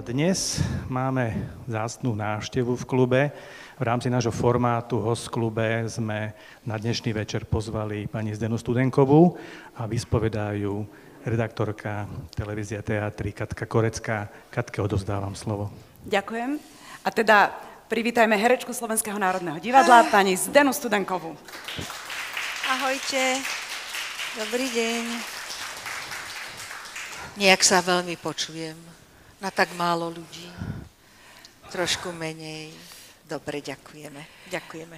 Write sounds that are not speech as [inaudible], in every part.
Dnes máme zástnú návštevu v klube. V rámci nášho formátu Host klube sme na dnešný večer pozvali pani Zdenu Studenkovú a vyspovedajú redaktorka televízia teatry Katka Korecká. Katke, odozdávam slovo. Ďakujem. A teda privítajme herečku Slovenského národného divadla, pani Zdenu Studenkovú. Ahojte, dobrý deň. Nejak sa veľmi počujem na tak málo ľudí. Trošku menej. Dobre, ďakujeme. Ďakujeme.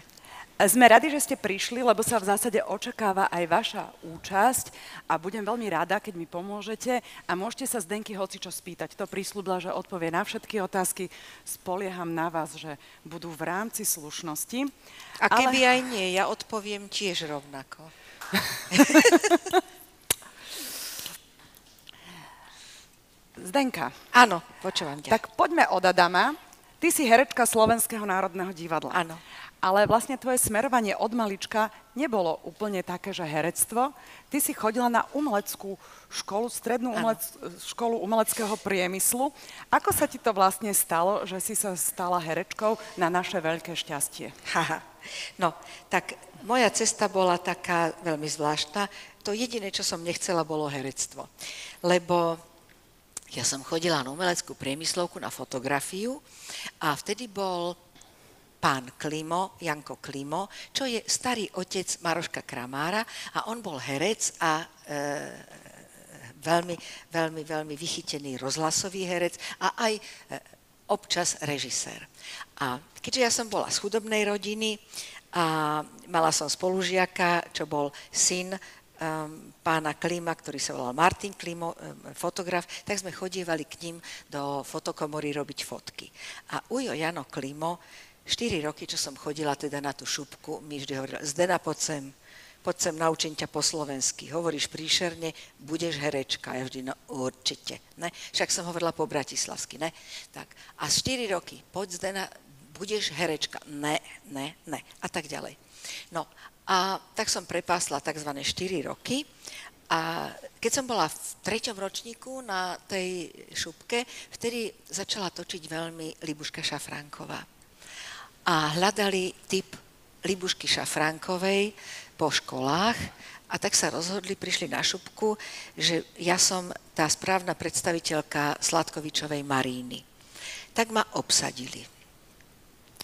Sme radi, že ste prišli, lebo sa v zásade očakáva aj vaša účasť a budem veľmi rada, keď mi pomôžete a môžete sa Zdenky hoci čo spýtať. To prísľubla, že odpovie na všetky otázky. Spolieham na vás, že budú v rámci slušnosti. A keby ale... aj nie, ja odpoviem tiež rovnako. [laughs] Zdenka. Áno, počúvam ťa. Tak poďme od Adama. Ty si herečka Slovenského národného divadla. Áno. Ale vlastne tvoje smerovanie od malička nebolo úplne také, že herectvo. Ty si chodila na umeleckú školu, strednú umelec, školu umeleckého priemyslu. Ako sa ti to vlastne stalo, že si sa stala herečkou na naše veľké šťastie? Haha. No, tak moja cesta bola taká veľmi zvláštna. To jediné, čo som nechcela, bolo herectvo. Lebo ja som chodila na umeleckú priemyslovku na fotografiu a vtedy bol pán Klimo, Janko Klimo, čo je starý otec Maroška Kramára a on bol herec a e, veľmi, veľmi, veľmi vychytený rozhlasový herec a aj e, občas režisér. A keďže ja som bola z chudobnej rodiny a mala som spolužiaka, čo bol syn pána Klima, ktorý sa volal Martin Klimo, um, fotograf, tak sme chodievali k ním do fotokomory robiť fotky. A Ujo Jano Klimo, 4 roky, čo som chodila teda na tú šupku, mi vždy hovoril, Zdena, poď sem, poď sem, naučím ťa po slovensky. Hovoríš príšerne, budeš herečka. Ja vždy, no určite. Ne? Však som hovorila po bratislavsky, ne? Tak. A 4 roky, poď Zdena, budeš herečka. Ne, ne, ne. A tak ďalej. No a tak som prepásla tzv. 4 roky a keď som bola v treťom ročníku na tej šupke, vtedy začala točiť veľmi Libuška Šafránková. A hľadali typ Libušky Šafránkovej po školách a tak sa rozhodli, prišli na šupku, že ja som tá správna predstaviteľka Sladkovičovej Maríny. Tak ma obsadili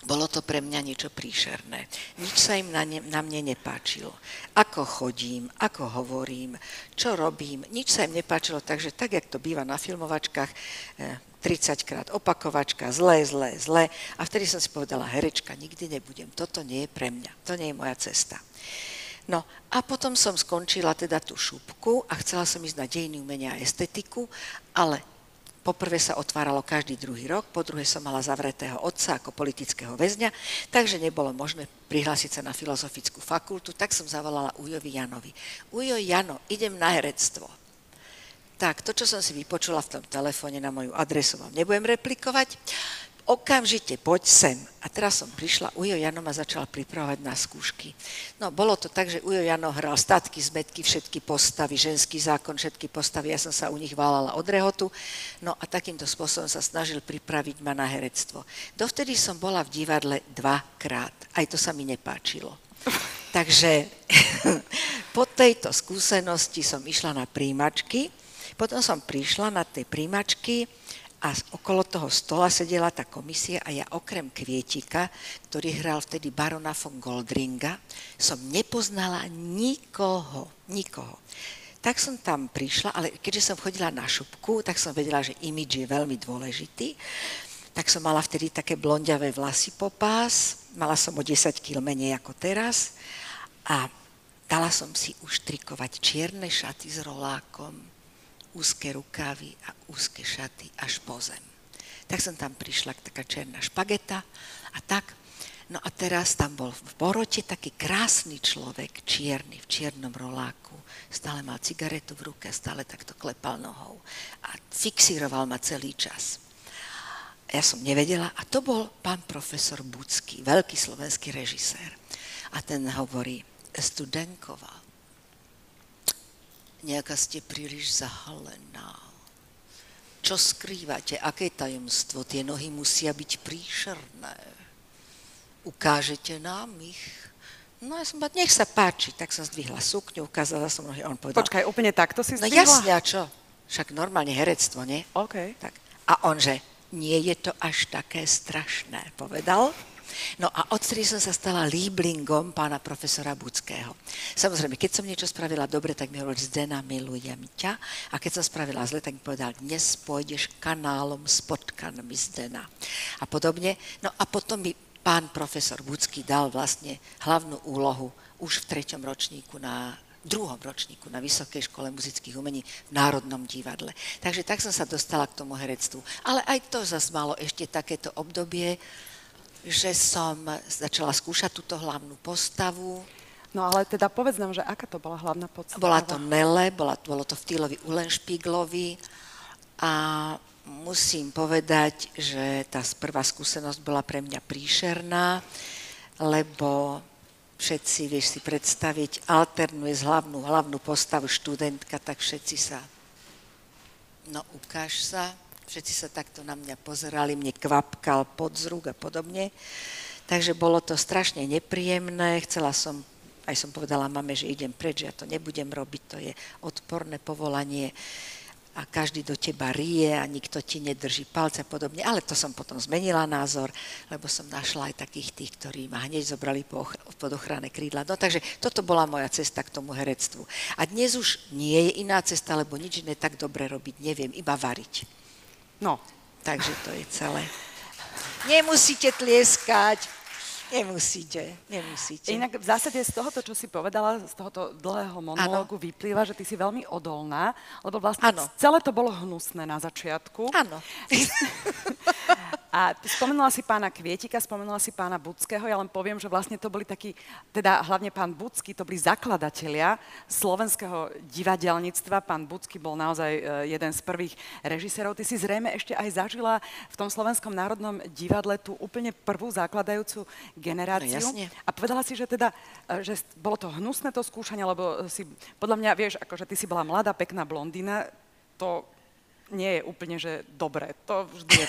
bolo to pre mňa niečo príšerné. Nič sa im na, ne, na mne nepáčilo. Ako chodím, ako hovorím, čo robím, nič sa im nepáčilo, takže tak, jak to býva na filmovačkách, 30 eh, krát opakovačka, zlé, zlé, zlé. A vtedy som si povedala, herečka, nikdy nebudem, toto nie je pre mňa, to nie je moja cesta. No a potom som skončila teda tú šupku a chcela som ísť na dejiny umenia a estetiku, ale Poprvé sa otváralo každý druhý rok, po druhé som mala zavretého otca ako politického väzňa, takže nebolo možné prihlásiť sa na filozofickú fakultu, tak som zavolala Ujovi Janovi. Ujo Jano, idem na herectvo. Tak, to, čo som si vypočula v tom telefóne na moju adresu, vám nebudem replikovať okamžite poď sem. A teraz som prišla, Ujo Jano ma začal pripravovať na skúšky. No, bolo to tak, že Ujo Jano hral statky, zmetky, všetky postavy, ženský zákon, všetky postavy, ja som sa u nich válala od rehotu. No a takýmto spôsobom sa snažil pripraviť ma na herectvo. Dovtedy som bola v divadle dvakrát. Aj to sa mi nepáčilo. Takže [laughs] po tejto skúsenosti som išla na príjmačky, potom som prišla na tej príjmačky, a okolo toho stola sedela tá komisia a ja okrem Kvietika, ktorý hral vtedy barona von Goldringa, som nepoznala nikoho, nikoho. Tak som tam prišla, ale keďže som chodila na šupku, tak som vedela, že imidž je veľmi dôležitý. Tak som mala vtedy také blondiavé vlasy po pás, mala som o 10 kg menej ako teraz a dala som si už trikovať čierne šaty s rolákom, úzke rukávy a úzke šaty až po zem. Tak som tam prišla taká černá špageta a tak. No a teraz tam bol v porote taký krásny človek, čierny, v čiernom roláku. Stále mal cigaretu v ruke, stále takto klepal nohou a fixíroval ma celý čas. Ja som nevedela a to bol pán profesor Bucký, veľký slovenský režisér. A ten hovorí, Studenková, nejaká ste príliš zahalená. Čo skrývate? Aké tajomstvo? Tie nohy musia byť príšerné. Ukážete nám ich? No ja som nech sa páči. Tak som zdvihla sukňu, ukázala som nohy. On povedal, Počkaj, úplne takto si no zdvihla? jasne, a čo? Však normálne herectvo, nie? OK. Tak. A on, že nie je to až také strašné, povedal. No a odtedy som sa stala líblingom pána profesora Buckého. Samozrejme, keď som niečo spravila dobre, tak mi hovoril, Zdena, milujem ťa. A keď som spravila zle, tak mi povedal, dnes pôjdeš kanálom s potkanmi Zdena. A podobne. No a potom mi pán profesor Bucký dal vlastne hlavnú úlohu už v treťom ročníku na druhom ročníku na Vysokej škole muzických umení v Národnom divadle. Takže tak som sa dostala k tomu herectvu. Ale aj to zase malo ešte takéto obdobie, že som začala skúšať túto hlavnú postavu. No ale teda povedz nám, že aká to bola hlavná podstava? Bola to Nele, bola, bolo to v Týlovi Ulenšpíglovi a musím povedať, že tá prvá skúsenosť bola pre mňa príšerná, lebo všetci, vieš si predstaviť, alternuje z hlavnú, hlavnú postavu študentka, tak všetci sa, no ukáž sa, všetci sa takto na mňa pozerali, mne kvapkal pod zrúk a podobne. Takže bolo to strašne nepríjemné, chcela som, aj som povedala mame, že idem preč, že ja to nebudem robiť, to je odporné povolanie a každý do teba rie a nikto ti nedrží palce a podobne. Ale to som potom zmenila názor, lebo som našla aj takých tých, ktorí ma hneď zobrali pod ochranné krídla. No takže toto bola moja cesta k tomu herectvu. A dnes už nie je iná cesta, lebo nič iné tak dobre robiť neviem, iba variť. No. Takže to je celé. Nemusíte tlieskať. Nemusíte, nemusíte. Inak v zásade z tohoto, čo si povedala, z tohoto dlhého monológu ano. vyplýva, že ty si veľmi odolná, lebo vlastne ano. celé to bolo hnusné na začiatku. Áno. [laughs] A spomenula si pána Kvietika, spomenula si pána Buckého, ja len poviem, že vlastne to boli takí, teda hlavne pán Bucky, to boli zakladatelia slovenského divadelníctva. Pán Bucky bol naozaj e, jeden z prvých režisérov. Ty si zrejme ešte aj zažila v tom Slovenskom národnom divadle tú úplne prvú zakladajúcu generáciu. No, jasne. A povedala si, že teda, e, že bolo to hnusné to skúšanie, lebo si, podľa mňa, vieš, akože ty si bola mladá, pekná blondína, to nie je úplne, že dobre. To vždy je...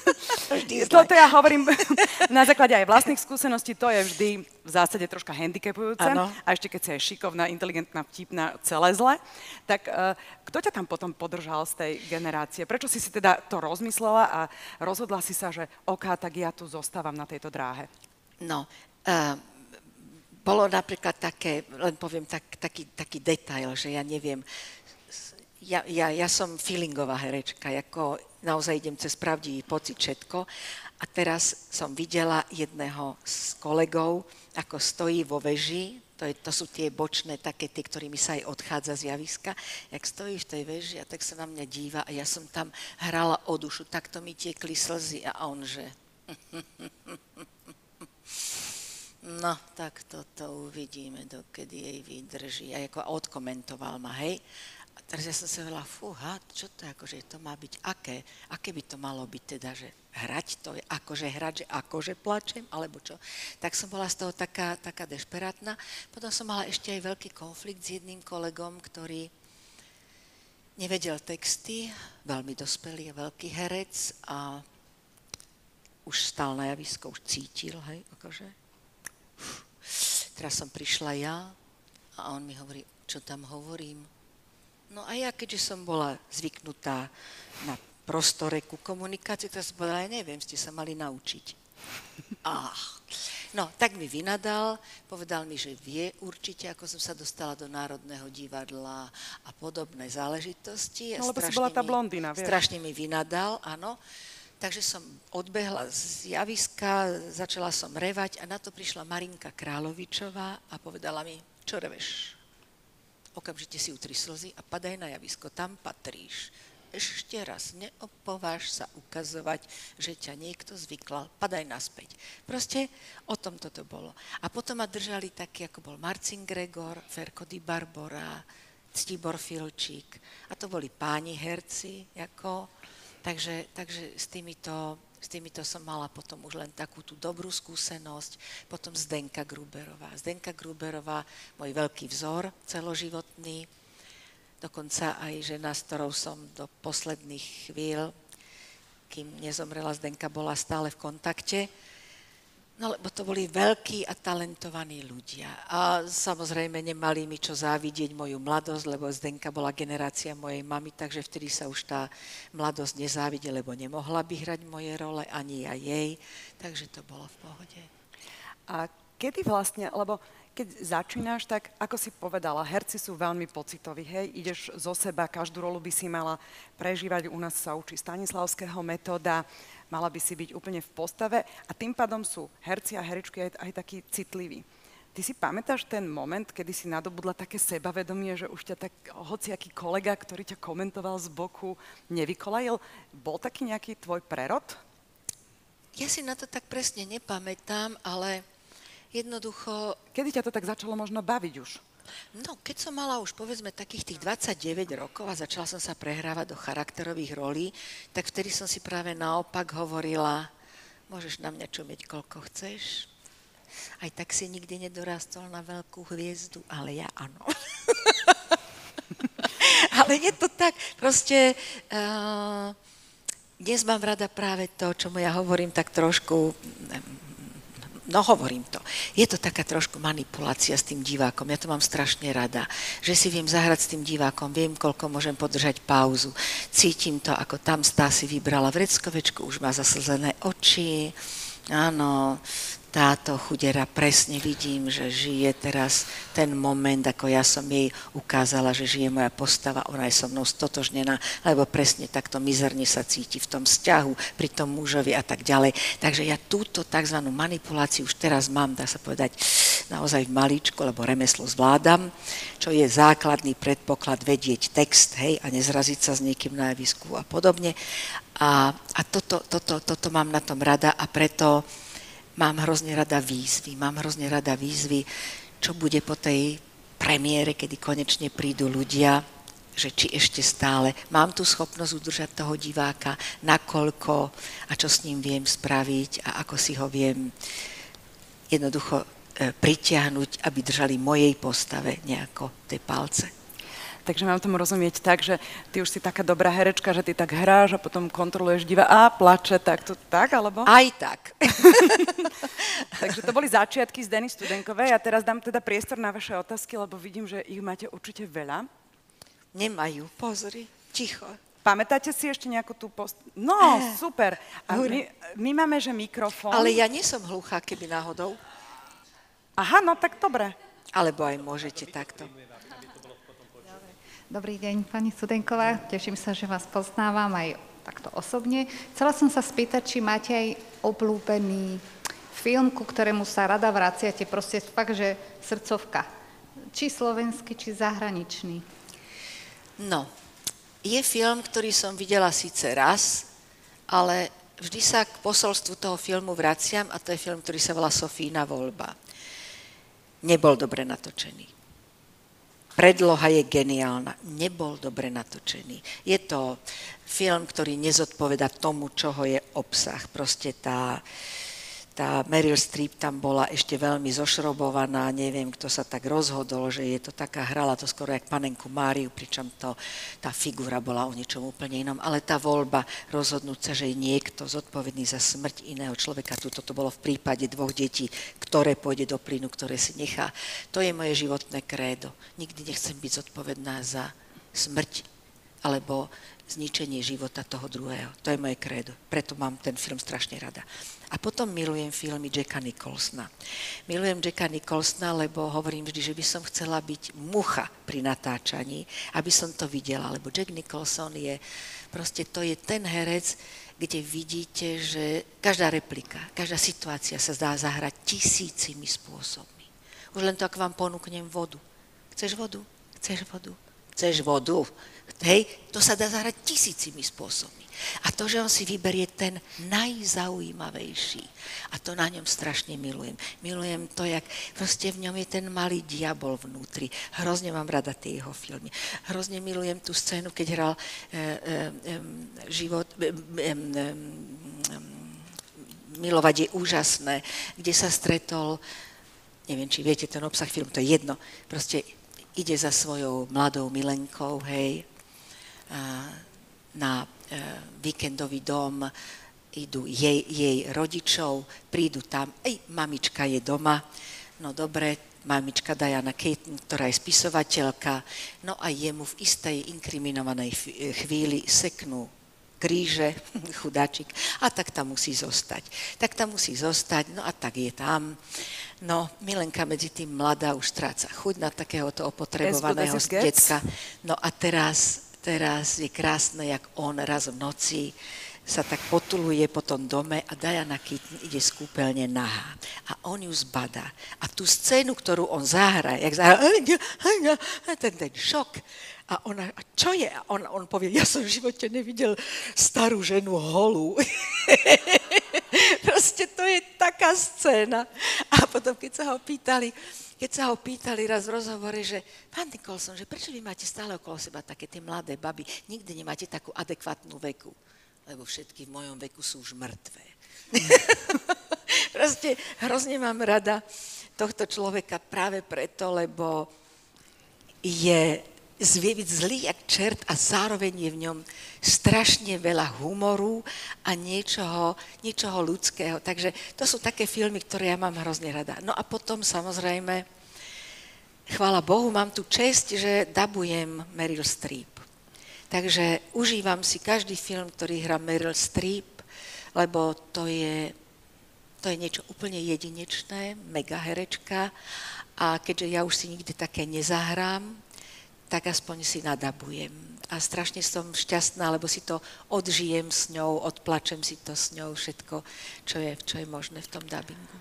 [laughs] vždy je Toto ja hovorím [laughs] na základe aj vlastných skúseností, to je vždy v zásade troška handicapujúce. Ano. A ešte keď si aj šikovná, inteligentná, vtipná, celé zle. Tak uh, kto ťa tam potom podržal z tej generácie? Prečo si si teda to rozmyslela a rozhodla si sa, že OK, tak ja tu zostávam na tejto dráhe? No, uh, bolo napríklad také, len poviem tak, taký, taký detail, že ja neviem, ja, ja, ja som feelingová herečka, ako naozaj idem cez pravdivý pocit všetko. A teraz som videla jedného z kolegov, ako stojí vo veži, to, je, to sú tie bočné, také tie, ktorými sa aj odchádza z javiska, jak stojí v tej veži a tak sa na mňa díva a ja som tam hrala o dušu, takto mi tiekli slzy a on, že... [laughs] No, tak toto uvidíme, dokedy jej vydrží. A ako odkomentoval ma, hej. A teraz ja som si hovorila, fúha, čo to akože to má byť aké? Aké by to malo byť teda, že hrať to akože hrať, že akože plačem, alebo čo? Tak som bola z toho taká, taká dešperátna. Potom som mala ešte aj veľký konflikt s jedným kolegom, ktorý nevedel texty, veľmi dospelý a veľký herec a už stal na javisko, už cítil, hej, akože. Teraz som prišla ja a on mi hovorí, čo tam hovorím, No a ja, keďže som bola zvyknutá na prostore ku komunikácii, tak som povedala, ja neviem, ste sa mali naučiť. Ah. No, tak mi vynadal, povedal mi, že vie určite, ako som sa dostala do Národného divadla a podobné záležitosti. No, lebo si bola tá blondina, vieš. Strašne mi vynadal, áno. Takže som odbehla z javiska, začala som revať a na to prišla Marinka Královičová a povedala mi, čo reveš? Okamžite si utri slzy a padaj na javisko, tam patríš. Ešte raz, neopováž sa ukazovať, že ťa niekto zvyklal, padaj naspäť. Proste o tom toto bolo. A potom ma držali takí, ako bol Marcin Gregor, Ferko Di Barbora, Ctibor Filčík. A to boli páni herci, ako, takže, takže s týmito s týmito som mala potom už len takú tú dobrú skúsenosť. Potom Zdenka Gruberová. Zdenka Gruberová, môj veľký vzor celoživotný. dokonca aj žena, s ktorou som do posledných chvíľ, kým nezomrela Zdenka, bola stále v kontakte. No lebo to boli veľkí a talentovaní ľudia. A samozrejme nemali mi čo závidieť moju mladosť, lebo Zdenka bola generácia mojej mamy, takže vtedy sa už tá mladosť nezávide, lebo nemohla by hrať moje role, ani ja jej. Takže to bolo v pohode. A kedy vlastne, lebo keď začínaš, tak ako si povedala, herci sú veľmi pocitoví, hej, ideš zo seba, každú rolu by si mala prežívať, u nás sa učí Stanislavského metóda, mala by si byť úplne v postave a tým pádom sú herci a herečky aj, aj takí citliví. Ty si pamätáš ten moment, kedy si nadobudla také sebavedomie, že už ťa tak hociaký kolega, ktorý ťa komentoval z boku, nevykolajil? Bol taký nejaký tvoj prerod? Ja si na to tak presne nepamätám, ale jednoducho... Kedy ťa to tak začalo možno baviť už? No, keď som mala už povedzme takých tých 29 rokov a začala som sa prehrávať do charakterových rolí, tak vtedy som si práve naopak hovorila, môžeš na mňa čumieť koľko chceš, aj tak si nikdy nedorastol na veľkú hviezdu, ale ja áno. [laughs] ale je to tak, proste uh, dnes mám rada práve to, čo ja hovorím tak trošku no hovorím to, je to taká trošku manipulácia s tým divákom. Ja to mám strašne rada, že si viem zahrať s tým divákom, viem, koľko môžem podržať pauzu. Cítim to, ako tam stá si vybrala vreckovečku, už má zaslzené oči, áno, táto chudera presne vidím, že žije teraz ten moment, ako ja som jej ukázala, že žije moja postava, ona je so mnou stotožnená, lebo presne takto mizerne sa cíti v tom vzťahu, pri tom mužovi a tak ďalej. Takže ja túto tzv. manipuláciu už teraz mám, dá sa povedať, naozaj v maličku, lebo remeslo zvládam, čo je základný predpoklad vedieť text, hej, a nezraziť sa s niekým na javisku a podobne. A, a toto, toto, toto mám na tom rada a preto mám hrozne rada výzvy, mám hrozne rada výzvy, čo bude po tej premiére, kedy konečne prídu ľudia, že či ešte stále mám tú schopnosť udržať toho diváka, nakoľko a čo s ním viem spraviť a ako si ho viem jednoducho e, pritiahnuť, aby držali mojej postave nejako tie palce. Takže mám tomu rozumieť tak, že ty už si taká dobrá herečka, že ty tak hráš a potom kontroluješ diva a plače, tak to tak, alebo? Aj tak. [laughs] Takže to boli začiatky z Denny Studenkovej a teraz dám teda priestor na vaše otázky, lebo vidím, že ich máte určite veľa. Nemajú, pozri, ticho. Pamätáte si ešte nejakú tú post... No, eh, super. A my, my máme, že mikrofón. Ale ja nie som hluchá, keby náhodou. Aha, no tak dobre. Alebo aj môžete takto. Dobrý deň, pani Sudenková. Teším sa, že vás poznávam aj takto osobne. Chcela som sa spýtať, či máte aj obľúbený film, ku ktorému sa rada vraciate, proste fakt, že srdcovka. Či slovenský, či zahraničný. No, je film, ktorý som videla síce raz, ale vždy sa k posolstvu toho filmu vraciam a to je film, ktorý sa volá Sofína voľba. Nebol dobre natočený predloha je geniálna. Nebol dobre natočený. Je to film, ktorý nezodpoveda tomu, čoho je obsah. Proste tá, tá Meryl Streep tam bola ešte veľmi zošrobovaná, neviem, kto sa tak rozhodol, že je to taká, hrala to skoro jak panenku Máriu, pričom to, tá figura bola o niečom úplne inom, ale tá voľba rozhodnúť sa, že je niekto zodpovedný za smrť iného človeka, tuto to bolo v prípade dvoch detí, ktoré pôjde do plynu, ktoré si nechá. To je moje životné krédo. Nikdy nechcem byť zodpovedná za smrť alebo zničenie života toho druhého. To je moje krédo. Preto mám ten film strašne rada. A potom milujem filmy Jacka Nicholsona. Milujem Jacka Nicholsona, lebo hovorím vždy, že by som chcela byť mucha pri natáčaní, aby som to videla, lebo Jack Nicholson je, proste to je ten herec, kde vidíte, že každá replika, každá situácia sa dá zahrať tisícimi spôsobmi. Už len to, ak vám ponúknem vodu. Chceš vodu? Chceš vodu? Chceš vodu? Hej, to sa dá zahrať tisícimi spôsobmi. A to, že on si vyberie ten najzaujímavejší. A to na ňom strašne milujem. Milujem to, jak proste v ňom je ten malý diabol vnútri. Hrozne mám rada tie jeho filmy. Hrozne milujem tú scénu, keď hral e, e, e, život... E, e, e, milovať je úžasné, kde sa stretol, neviem, či viete ten obsah filmu, to je jedno, proste ide za svojou mladou milenkou, hej, na víkendový dom, idú jej, jej rodičov, prídu tam, ej, mamička je doma, no dobre, mamička Diana Keaton, ktorá je spisovateľka, no a jemu v istej inkriminovanej chvíli seknú kríže, [laughs] chudáčik, a tak tam musí zostať. Tak tam musí zostať, no a tak je tam. No, Milenka medzi tým mladá už stráca chuť na takéhoto opotrebovaného detka. No a teraz, teraz je krásne, jak on raz v noci sa tak potuluje po tom dome a Diana Keaton ide z kúpeľne nahá. A on ju zbadá. A tú scénu, ktorú on zahra, jak zahra, ten, ten šok, a ona, a čo je? A on, on povie, ja som v živote nevidel starú ženu holú. [laughs] Proste to je taká scéna. A potom, keď sa ho pýtali, keď sa ho pýtali raz v rozhovore, že pán Nicholson, že prečo vy máte stále okolo seba také tie mladé baby, nikdy nemáte takú adekvátnu veku, lebo všetky v mojom veku sú už mŕtve. [laughs] Proste hrozne mám rada tohto človeka práve preto, lebo je zvie byť zlý jak čert a zároveň je v ňom strašne veľa humoru a niečoho, niečoho ľudského. Takže to sú také filmy, ktoré ja mám hrozne rada. No a potom samozrejme, chvála Bohu, mám tu čest, že dabujem Meryl Streep. Takže užívam si každý film, ktorý hrá Meryl Streep, lebo to je, to je niečo úplne jedinečné, mega herečka. A keďže ja už si nikdy také nezahrám, tak aspoň si nadabujem. A strašne som šťastná, lebo si to odžijem s ňou, odplačem si to s ňou, všetko, čo je, čo je možné v tom dabingu.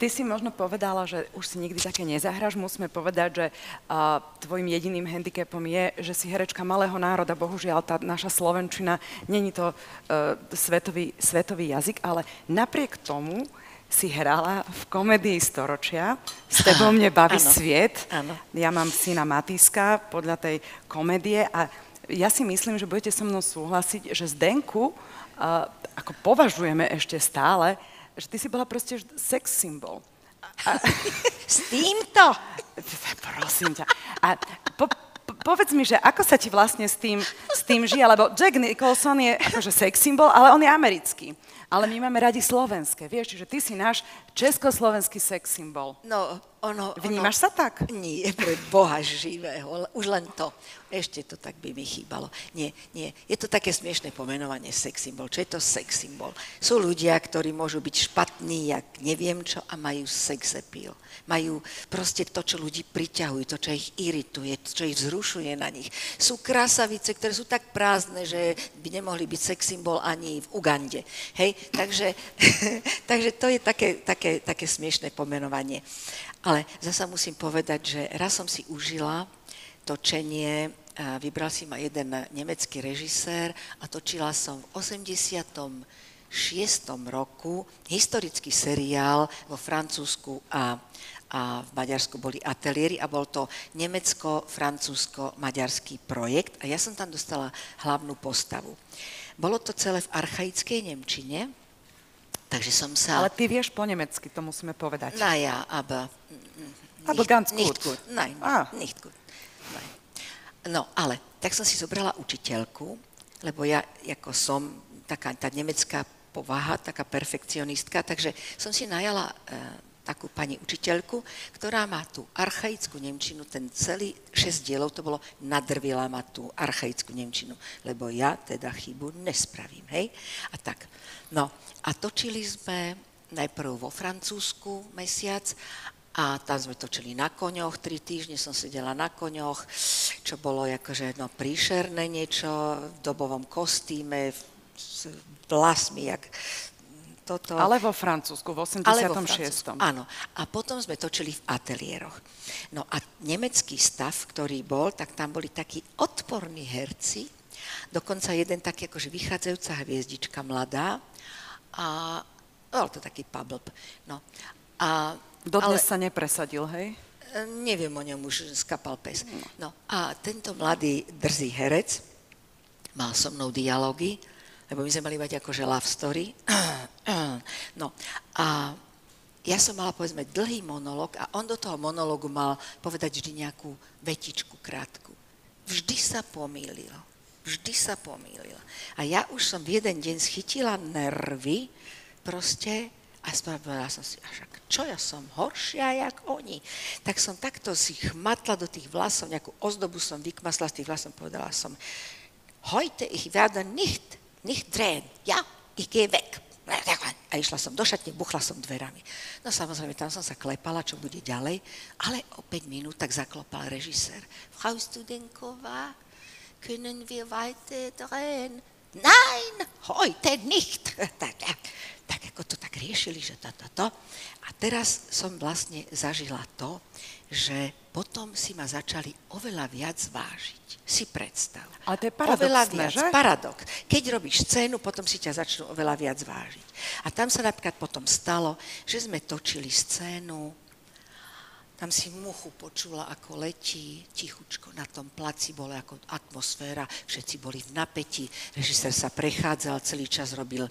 Ty si možno povedala, že už si nikdy také nezahraš. Musíme povedať, že uh, tvojim jediným handicapom je, že si herečka malého národa. Bohužiaľ, tá naša slovenčina, není to uh, svetový, svetový jazyk, ale napriek tomu si hrala v komédii storočia. S tebou mne baví ano, sviet. Ano. Ja mám syna Matýska podľa tej komédie a ja si myslím, že budete so mnou súhlasiť, že Zdenku uh, ako považujeme ešte stále, že ty si bola proste sex symbol. A, S týmto? Prosím ťa. A po, povedz mi, že ako sa ti vlastne s tým, s tým žije, lebo Jack Nicholson je akože sex symbol, ale on je americký ale my máme radi slovenské, vieš, že ty si náš československý sex symbol. No, ono... Vnímaš ono, sa tak? Nie, pre Boha živého, už len to. Ešte to tak by mi chýbalo. Nie, nie. Je to také smiešné pomenovanie sex symbol. Čo je to sex symbol? Sú ľudia, ktorí môžu byť špatní, jak neviem čo, a majú sex appeal. Majú proste to, čo ľudí priťahujú, to, čo ich irituje, to, čo ich vzrušuje na nich. Sú krásavice, ktoré sú tak prázdne, že by nemohli byť sex symbol ani v Ugande. Hej? Takže, [laughs] takže to je také, také, také smiešné pomenovanie. Ale zasa musím povedať, že raz som si užila točenie, vybral si ma jeden nemecký režisér a točila som v 86. roku historický seriál vo Francúzsku a, a v Maďarsku boli ateliéry a bol to nemecko-francúzsko-maďarský projekt a ja som tam dostala hlavnú postavu. Bolo to celé v archaickej Nemčine, Takže som sa... Ale ty vieš po nemecky, to musíme povedať. Na ja, aber... Aber nicht, ganz gut. Nicht gut. Nein, ah. nicht gut. Nein. No, ale tak som si zobrala učiteľku, lebo ja ako som taká tá nemecká povaha, taká perfekcionistka, takže som si najala e, takú pani učiteľku, ktorá má tú archaickú Nemčinu, ten celý šesť dielov, to bolo, nadrvila ma tú archaickú Nemčinu, lebo ja teda chybu nespravím, hej? A tak. No, a točili sme najprv vo Francúzsku mesiac a tam sme točili na koňoch, tri týždne som sedela na koňoch, čo bolo akože no, príšerné niečo, v dobovom kostýme, s vlasmi, jak toto. Ale vo Francúzsku, v 86. Ale vo Francúzsku, áno. A potom sme točili v ateliéroch. No a nemecký stav, ktorý bol, tak tam boli takí odporní herci, dokonca jeden taký akože vychádzajúca hviezdička mladá a bol to taký pablb. No. A, Dodnes ale, sa nepresadil, hej? Neviem o ňom, už skapal pes. No a tento mladý drzý herec mal so mnou dialógy, lebo my sme mali mať akože love story. [clears throat] No a ja som mala, povedzme, dlhý monolog a on do toho monologu mal povedať vždy nejakú vetičku krátku. Vždy sa pomýlil. Vždy sa pomýlil. A ja už som v jeden deň schytila nervy, proste a spravila som si, až čo ja som horšia jak oni. Tak som takto si chmatla do tých vlasov, nejakú ozdobu som vykmasla z tých vlasov, povedala som, heute ich werde nicht, nicht drehen, ja, ich gehe weg. A išla som do šatne, buchla som dverami. No samozrejme, tam som sa klepala, čo bude ďalej, ale o 5 minút tak zaklopal režisér. Frau Studenková, können wir weiter drehen? Nein, heute nicht. [laughs] tak, tak ako to tak riešili, že toto, to, to. A teraz som vlastne zažila to, že potom si ma začali oveľa viac vážiť. Si predstav. Ale to je paradoxné, oveľa viac, že? Paradox. Keď robíš scénu, potom si ťa začnú oveľa viac vážiť. A tam sa napríklad potom stalo, že sme točili scénu, tam si muchu počula, ako letí tichučko. Na tom placi bola ako atmosféra, všetci boli v napätí, režisér sa prechádzal, celý čas robil.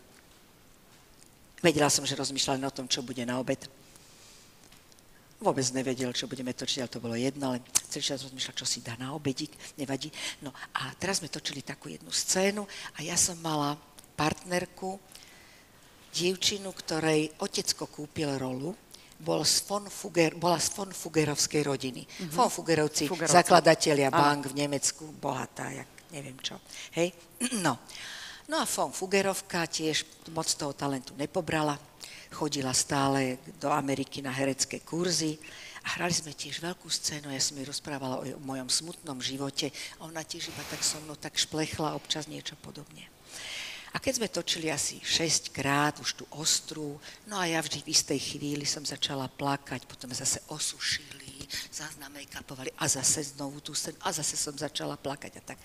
Vedela som, že rozmýšľali o tom, čo bude na obed. Vôbec nevedel, čo budeme točiť, ale to bolo jedno, ale celý čas rozmýšľal, čo si dá na obedík, nevadí. No a teraz sme točili takú jednu scénu a ja som mala partnerku, dievčinu, ktorej otecko kúpil rolu, bol z von Fuger, bola z von Fugerovskej rodiny. Mm-hmm. Von Fugerovci, Fugerovci. zakladatelia bank v Nemecku, bohatá, jak neviem čo. Hej? [clears throat] No. no a von Fugerovka tiež moc toho talentu nepobrala. Chodila stále do Ameriky na herecké kurzy a hrali sme tiež veľkú scénu, ja som jej rozprávala o, o mojom smutnom živote a ona tiež iba tak so mnou tak šplechla občas niečo podobne. A keď sme točili asi 6 krát, už tú ostrú, no a ja vždy v istej chvíli som začala plakať, potom zase osušili, zase make-upovali a zase znovu tú scénu a zase som začala plakať a tak.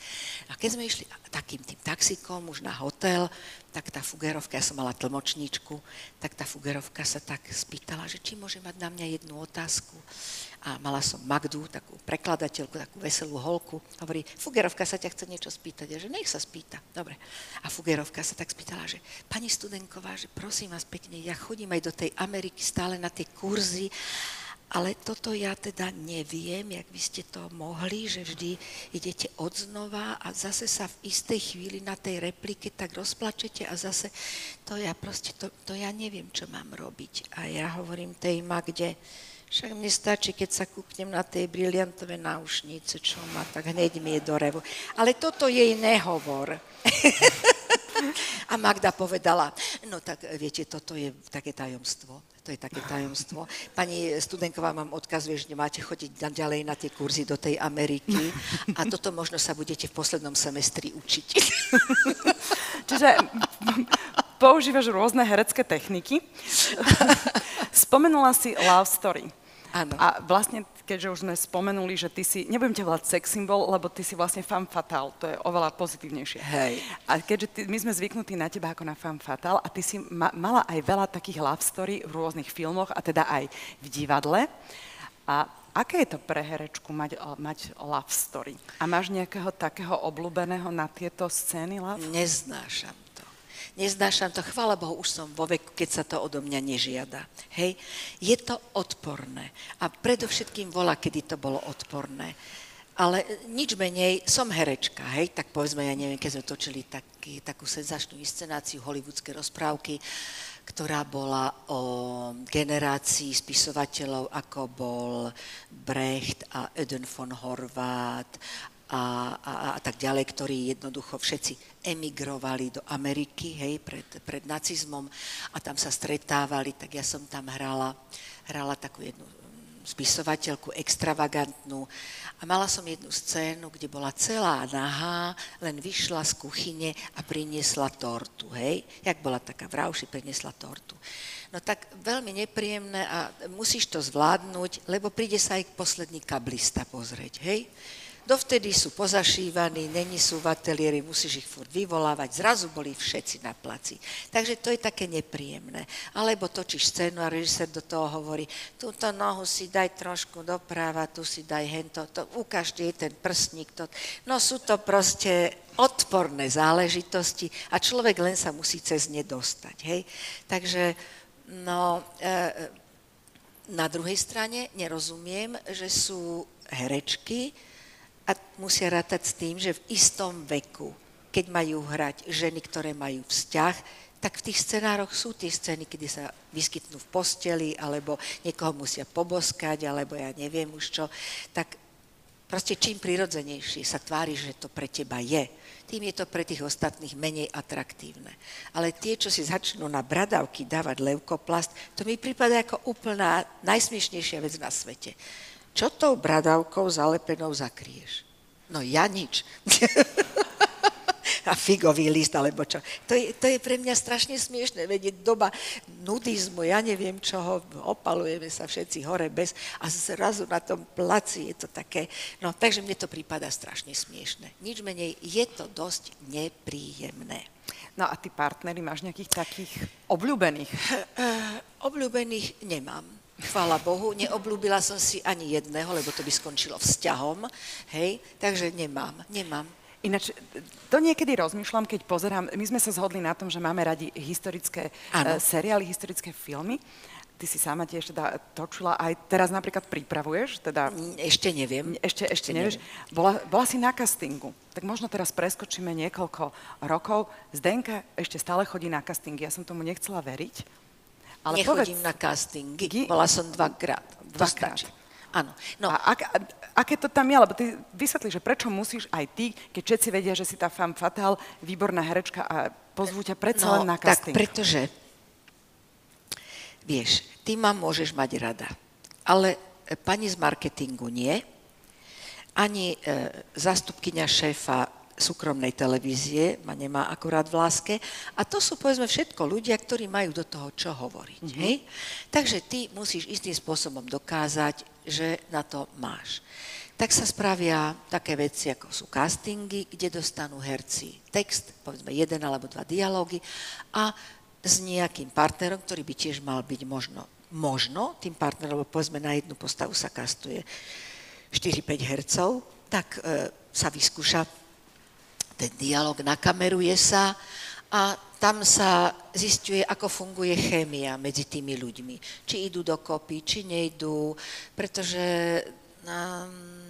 A keď sme išli takým tým taxikom už na hotel, tak tá Fugerovka, ja som mala tlmočníčku, tak tá Fugerovka sa tak spýtala, že či môže mať na mňa jednu otázku a mala som Magdu, takú prekladateľku, takú veselú holku. Hovorí, Fugerovka sa ťa chce niečo spýtať. A že nech sa spýta. Dobre. A Fugerovka sa tak spýtala, že pani Studenková, že prosím vás pekne, ja chodím aj do tej Ameriky stále na tie kurzy, ale toto ja teda neviem, jak by ste to mohli, že vždy idete odznova a zase sa v istej chvíli na tej replike tak rozplačete a zase to ja proste, to, to ja neviem, čo mám robiť. A ja hovorím tej Magde, však mne stačí, keď sa kúknem na tej briliantové náušnice, čo má, tak hneď mi je do revu. Ale toto jej nehovor. [laughs] A Magda povedala, no tak viete, toto je také tajomstvo. To je také tajomstvo. Pani Studenková vám odkazuje, že nemáte chodiť ďalej na tie kurzy do tej Ameriky a toto možno sa budete v poslednom semestri učiť. [laughs] Čiže používaš rôzne herecké techniky. [laughs] Spomenula si love story. Áno. A vlastne, keďže už sme spomenuli, že ty si, nebudem ťa volať sex symbol, lebo ty si vlastne femme fatale, to je oveľa pozitívnejšie. Hej. A keďže ty, my sme zvyknutí na teba ako na femme fatale a ty si ma, mala aj veľa takých love story v rôznych filmoch a teda aj v divadle. A aké je to pre herečku mať, mať love story? A máš nejakého takého obľúbeného na tieto scény love? Neznášam. Neznášam to, chvála Bohu, už som vo veku, keď sa to odo mňa nežiada. Hej, je to odporné. A predovšetkým vola, kedy to bolo odporné. Ale nič menej, som herečka, hej, tak povedzme, ja neviem, keď sme točili taký, takú senzačnú inscenáciu hollywoodske rozprávky, ktorá bola o generácii spisovateľov, ako bol Brecht a Eden von Horváth a, a, a tak ďalej, ktorí jednoducho všetci emigrovali do Ameriky, hej, pred, pred nacizmom a tam sa stretávali, tak ja som tam hrala, hrala takú jednu spisovateľku extravagantnú a mala som jednu scénu, kde bola celá nahá, len vyšla z kuchyne a priniesla tortu, hej? Jak bola taká v rauši, priniesla tortu. No tak veľmi nepríjemné a musíš to zvládnuť, lebo príde sa aj posledný kablista pozrieť, hej? Dovtedy sú pozašívaní, není sú v ateliéri, musíš ich furt vyvolávať. Zrazu boli všetci na placi. Takže to je také nepríjemné. Alebo točíš scénu a režisér do toho hovorí, túto nohu si daj trošku doprava, tu si daj hento, to, ukážte jej ten prstník. To. No sú to proste odporné záležitosti a človek len sa musí cez ne dostať. Hej? Takže no, e, na druhej strane nerozumiem, že sú herečky a musia rátať s tým, že v istom veku, keď majú hrať ženy, ktoré majú vzťah, tak v tých scenároch sú tie scény, kedy sa vyskytnú v posteli, alebo niekoho musia poboskať, alebo ja neviem už čo. Tak proste čím prirodzenejšie sa tvári, že to pre teba je, tým je to pre tých ostatných menej atraktívne. Ale tie, čo si začnú na bradavky dávať leukoplast, to mi prípada ako úplná najsmiešnejšia vec na svete. Čo tou bradavkou zalepenou zakrieš? No ja nič. [laughs] a figový list, alebo čo. To je, to je pre mňa strašne smiešné, veď je doba nudizmu, ja neviem čoho, opalujeme sa všetci hore bez a zrazu na tom placi je to také, no takže mne to prípada strašne smiešné. Nič menej, je to dosť nepríjemné. No a ty partnery máš nejakých takých obľúbených? [laughs] obľúbených nemám. Chvála Bohu, neobľúbila som si ani jedného, lebo to by skončilo vzťahom, hej, takže nemám, nemám. Ináč, to niekedy rozmýšľam, keď pozerám, my sme sa zhodli na tom, že máme radi historické uh, seriály, historické filmy. Ty si sama tiež teda točila, aj teraz napríklad pripravuješ? Teda, ešte neviem. Ešte, ešte, ešte nevieš. Neviem. Bola, bola si na castingu, tak možno teraz preskočíme niekoľko rokov. Zdenka ešte stále chodí na castingy, ja som tomu nechcela veriť. Ale Nechodím povedz, na castingy, bola som dvakrát. Dvakrát. Áno. No. A ak, aké to tam je? Lebo ty vysvetli, že prečo musíš aj ty, keď všetci vedia, že si tá femme fatale, výborná herečka a pozvú ťa predsa no, len na casting. tak pretože, vieš, ty ma môžeš mať rada, ale pani z marketingu nie, ani e, zastupkynia šéfa súkromnej televízie, ma nemá akurát v láske. A to sú, povedzme, všetko ľudia, ktorí majú do toho čo hovoriť. Mm-hmm. Hej? Takže ty musíš istým spôsobom dokázať, že na to máš. Tak sa spravia také veci, ako sú castingy, kde dostanú herci text, povedzme jeden alebo dva dialógy a s nejakým partnerom, ktorý by tiež mal byť možno, možno tým partnerom, lebo povedzme na jednu postavu sa kastuje 4-5 hercov, tak e, sa vyskúša ten dialog, nakameruje sa a tam sa zistuje, ako funguje chémia medzi tými ľuďmi. Či idú dokopy, či nejdú, pretože um,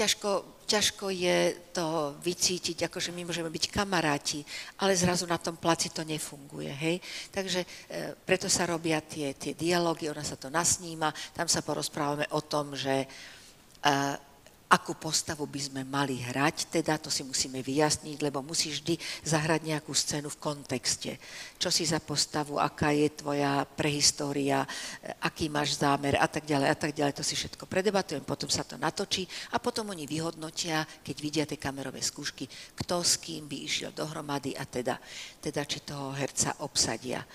ťažko, ťažko je to vycítiť, akože my môžeme byť kamaráti, ale zrazu na tom placi to nefunguje, hej? Takže e, preto sa robia tie, tie dialógy, ona sa to nasníma, tam sa porozprávame o tom, že e, akú postavu by sme mali hrať, teda to si musíme vyjasniť, lebo musíš vždy zahrať nejakú scénu v kontexte. Čo si za postavu, aká je tvoja prehistória, aký máš zámer a tak ďalej a tak ďalej. To si všetko predebatujem, potom sa to natočí a potom oni vyhodnotia, keď vidia tie kamerové skúšky, kto s kým by išiel dohromady a teda, teda či toho herca obsadia.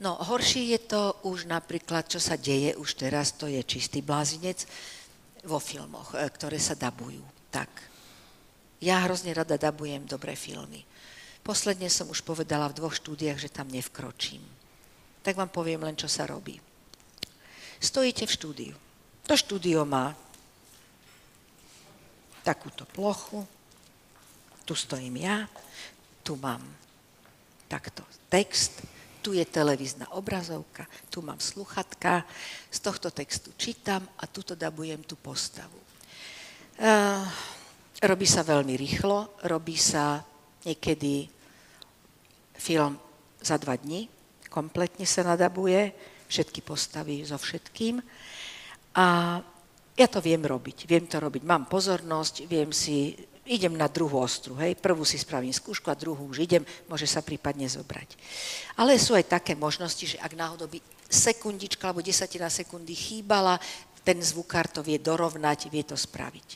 No, horšie je to už napríklad, čo sa deje už teraz, to je čistý blázinec, vo filmoch, e, ktoré sa dabujú. Tak. Ja hrozne rada dabujem dobré filmy. Posledne som už povedala v dvoch štúdiách, že tam nevkročím. Tak vám poviem len, čo sa robí. Stojíte v štúdiu. To štúdio má takúto plochu, tu stojím ja, tu mám takto text, tu je televízna obrazovka, tu mám sluchatka, z tohto textu čítam a tuto dabujem tú postavu. Uh, robí sa veľmi rýchlo, robí sa niekedy film za dva dní, kompletne sa nadabuje, všetky postavy so všetkým. A ja to viem robiť, viem to robiť, mám pozornosť, viem si idem na druhú ostru, hej, prvú si spravím skúšku a druhú už idem, môže sa prípadne zobrať. Ale sú aj také možnosti, že ak náhodou by sekundička alebo desatina sekundy chýbala, ten zvukár to vie dorovnať, vie to spraviť.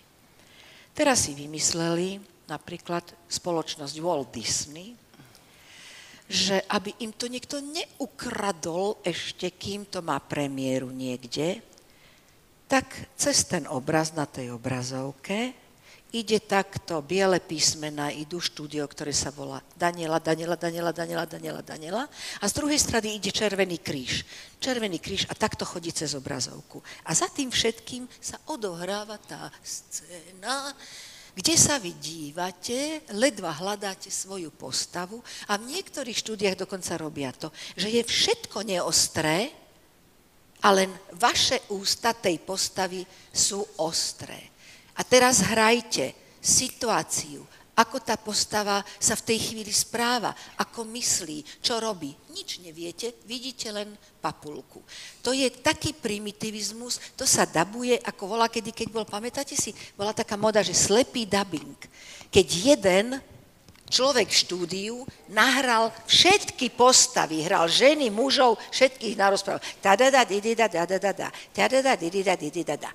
Teraz si vymysleli napríklad spoločnosť Walt Disney, že aby im to niekto neukradol ešte, kým to má premiéru niekde, tak cez ten obraz na tej obrazovke ide takto, biele písmena, idú štúdio, ktoré sa volá Daniela, Daniela, Daniela, Daniela, Daniela, Daniela a z druhej strany ide Červený kríž. Červený kríž a takto chodí cez obrazovku. A za tým všetkým sa odohráva tá scéna, kde sa vy dívate, ledva hľadáte svoju postavu a v niektorých štúdiách dokonca robia to, že je všetko neostré, A len vaše ústa tej postavy sú ostré. A teraz hrajte situáciu, ako tá postava sa v tej chvíli správa, ako myslí, čo robí. Nič neviete, vidíte len papulku. To je taký primitivizmus, to sa dabuje, ako volá kedy, keď bol, pamätáte si, bola taká moda, že slepý dubbing. Keď jeden človek v štúdiu nahral všetky postavy, hral ženy, mužov, všetkých narozprával. Ta-da-da, di-di-da, da-da-da-da, ta-da-da, di-di-da, di-di-da-da.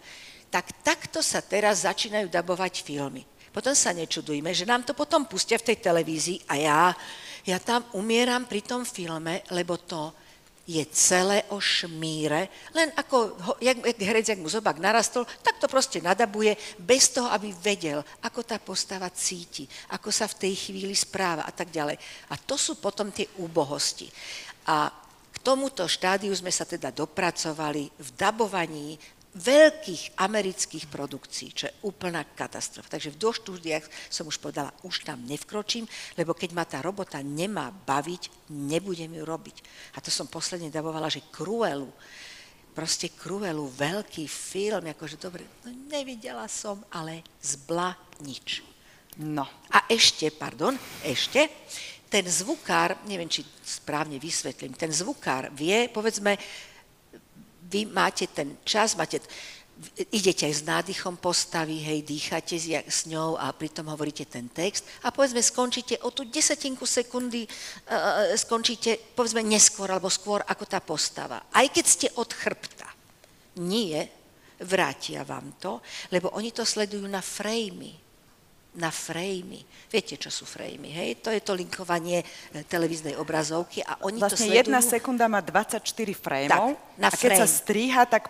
Tak takto sa teraz začínajú dabovať filmy. Potom sa nečudujme, že nám to potom pustia v tej televízii a ja, ja tam umieram pri tom filme, lebo to je celé o šmíre, len ako, jak, jak herec, jak mu zobák narastol, tak to proste nadabuje, bez toho, aby vedel, ako tá postava cíti, ako sa v tej chvíli správa a tak ďalej. A to sú potom tie úbohosti. A k tomuto štádiu sme sa teda dopracovali v dabovaní veľkých amerických produkcií, čo je úplná katastrofa. Takže v doštúdiách som už povedala, už tam nevkročím, lebo keď ma tá robota nemá baviť, nebudem ju robiť. A to som posledne dabovala, že Cruelu, proste Cruelu, veľký film, akože dobre, no nevidela som, ale zbla nič. No. A ešte, pardon, ešte, ten zvukár, neviem, či správne vysvetlím, ten zvukár vie, povedzme, vy máte ten čas, máte, idete aj s nádychom postavy, hej, dýchate s ňou a pritom hovoríte ten text a povedzme skončíte o tú desatinku sekundy, uh, skončíte povedzme neskôr alebo skôr ako tá postava. Aj keď ste od chrbta. Nie, vrátia vám to, lebo oni to sledujú na framey na framey. Viete, čo sú framey, hej? To je to linkovanie e, televíznej obrazovky a oni vlastne to sledujú... jedna sekunda má 24 frameov tak, na a keď frame. sa stríha, tak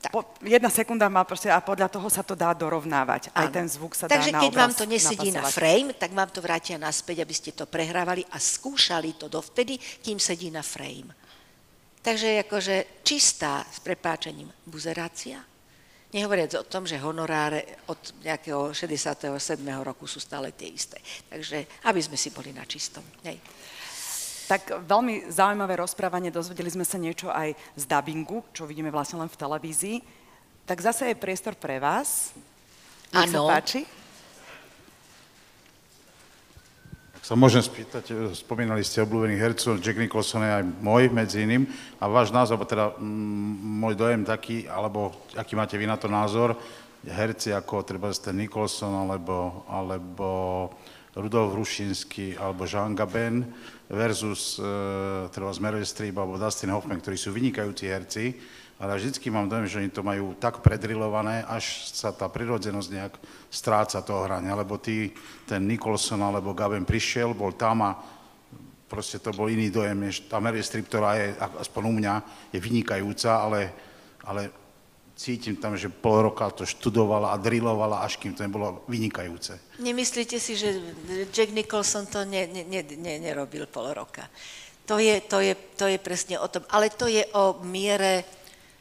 tak. Po, jedna sekunda má proste a podľa toho sa to dá dorovnávať. Aj ten zvuk sa Takže dá keď na obraz vám to nesedí napasovať. na frame, tak vám to vrátia naspäť, aby ste to prehrávali a skúšali to dovtedy, kým sedí na frame. Takže akože čistá, s prepáčením, buzerácia, Nehovoriac o tom, že honoráre od nejakého 67. roku sú stále tie isté. Takže aby sme si boli na čistom. Hej. Tak veľmi zaujímavé rozprávanie, dozvedeli sme sa niečo aj z dubbingu, čo vidíme vlastne len v televízii. Tak zase je priestor pre vás. Áno. sa páči. sa môžem spýtať, e, spomínali ste obľúbených hercov, Jack Nicholson je aj môj medzi iným, a váš názor, teda môj dojem taký, alebo aký máte vy na to názor, herci ako treba ten Nicholson, alebo, alebo Rudolf Rušinský, alebo Jean Gabin versus e, treba Meryl Streep alebo Dustin Hoffman, ktorí sú vynikajúci herci, ale vždycky mám dojem, že oni to majú tak predrilované, až sa tá prirodzenosť nejak stráca toho hrania, lebo ty, ten Nicholson alebo Gaben prišiel, bol tam a proste to bol iný dojem, než tá Meryl Streep, ktorá je, aspoň u mňa, je vynikajúca, ale, ale cítim tam, že pol roka to študovala a drilovala, až kým to nebolo vynikajúce. Nemyslíte si, že Jack Nicholson to ne, ne, ne, ne, nerobil pol roka? To je, to, je, to je presne o tom. Ale to je o miere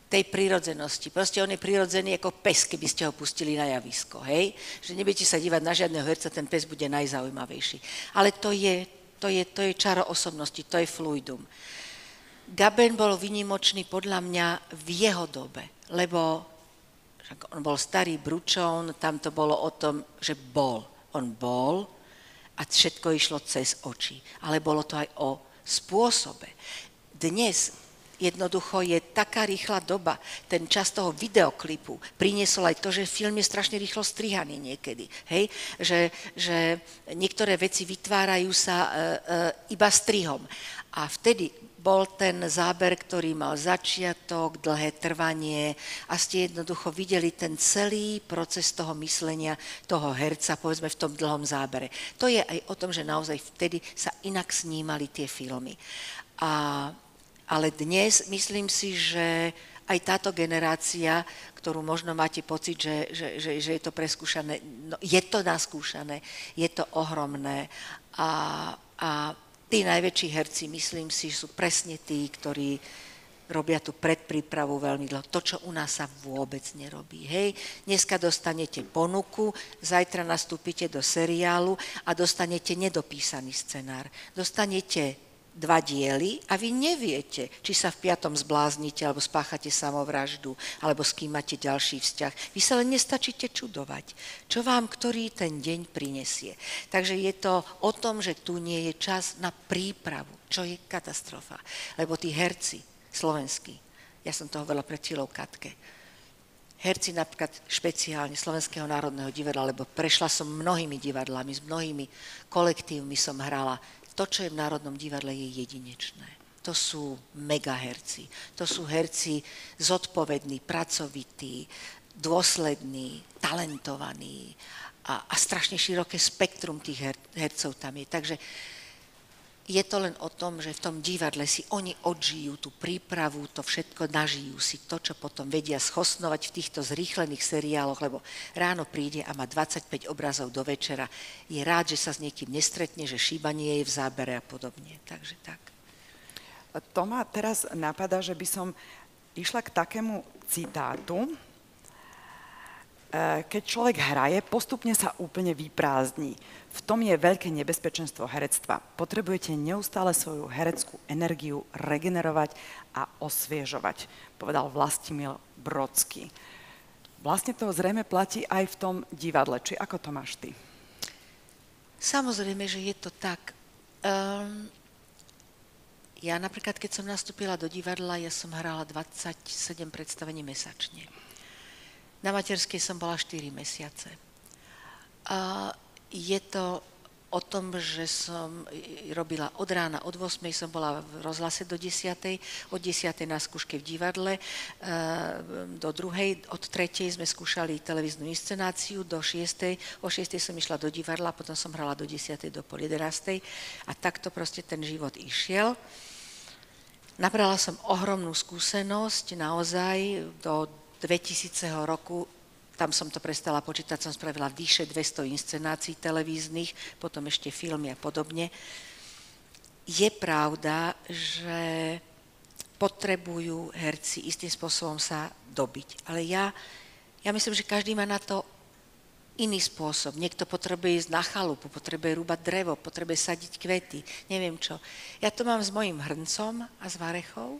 tej prírodzenosti. Proste on je prirodzený ako pes, keby ste ho pustili na javisko, hej? Že nebudete sa dívať na žiadneho herca, ten pes bude najzaujímavejší. Ale to je, to je, to je čaro osobnosti, to je fluidum. Gaben bol vynimočný podľa mňa v jeho dobe, lebo on bol starý bručón, tam to bolo o tom, že bol. On bol a všetko išlo cez oči. Ale bolo to aj o spôsobe. Dnes Jednoducho je taká rýchla doba. Ten čas toho videoklipu priniesol aj to, že film je strašne rýchlo strihaný niekedy. Hej? Že, že niektoré veci vytvárajú sa e, e, iba strihom. A vtedy bol ten záber, ktorý mal začiatok, dlhé trvanie a ste jednoducho videli ten celý proces toho myslenia toho herca, povedzme v tom dlhom zábere. To je aj o tom, že naozaj vtedy sa inak snímali tie filmy. A ale dnes myslím si, že aj táto generácia, ktorú možno máte pocit, že, že, že, že je to preskúšané, no, je to naskúšané, je to ohromné a, a tí najväčší herci, myslím si, sú presne tí, ktorí robia tú predprípravu veľmi dlho. To, čo u nás sa vôbec nerobí. Hej, dneska dostanete ponuku, zajtra nastúpite do seriálu a dostanete nedopísaný scenár. Dostanete dva diely a vy neviete, či sa v piatom zbláznite, alebo spáchate samovraždu, alebo s kým máte ďalší vzťah. Vy sa len nestačíte čudovať, čo vám ktorý ten deň prinesie. Takže je to o tom, že tu nie je čas na prípravu, čo je katastrofa. Lebo tí herci slovenskí, ja som to hovorila pred chvíľou Katke, herci napríklad špeciálne Slovenského národného divadla, lebo prešla som mnohými divadlami, s mnohými kolektívmi som hrala to, čo je v Národnom divadle, je jedinečné. To sú megaherci. To sú herci zodpovední, pracovití, dôslední, talentovaní a, a strašne široké spektrum tých her, hercov tam je. Takže je to len o tom, že v tom divadle si oni odžijú tú prípravu, to všetko nažijú si to, čo potom vedia schosnovať v týchto zrýchlených seriáloch, lebo ráno príde a má 25 obrazov do večera. Je rád, že sa s niekým nestretne, že šíbanie je v zábere a podobne. Takže tak. To ma teraz napadá, že by som išla k takému citátu, keď človek hraje, postupne sa úplne vyprázdni. V tom je veľké nebezpečenstvo herectva. Potrebujete neustále svoju hereckú energiu regenerovať a osviežovať, povedal Vlastimil Brodsky. Vlastne to zrejme platí aj v tom divadle. Či ako to máš ty? Samozrejme, že je to tak. Um, ja napríklad, keď som nastúpila do divadla, ja som hrala 27 predstavení mesačne. Na materskej som bola 4 mesiace. A je to o tom, že som robila od rána, od 8 som bola v rozhlase do 10, od 10 na skúške v divadle, e, do druhej, od tretej sme skúšali televíznu inscenáciu, do 6, o 6 som išla do divadla, potom som hrala do 10, do pol 11 a takto proste ten život išiel. Nabrala som ohromnú skúsenosť, naozaj do 2000 roku, tam som to prestala počítať, som spravila vyše 200 inscenácií televíznych, potom ešte filmy a podobne. Je pravda, že potrebujú herci istým spôsobom sa dobiť. Ale ja, ja myslím, že každý má na to iný spôsob. Niekto potrebuje ísť na chalupu, potrebuje rúbať drevo, potrebuje sadiť kvety, neviem čo. Ja to mám s mojim hrncom a s varechou,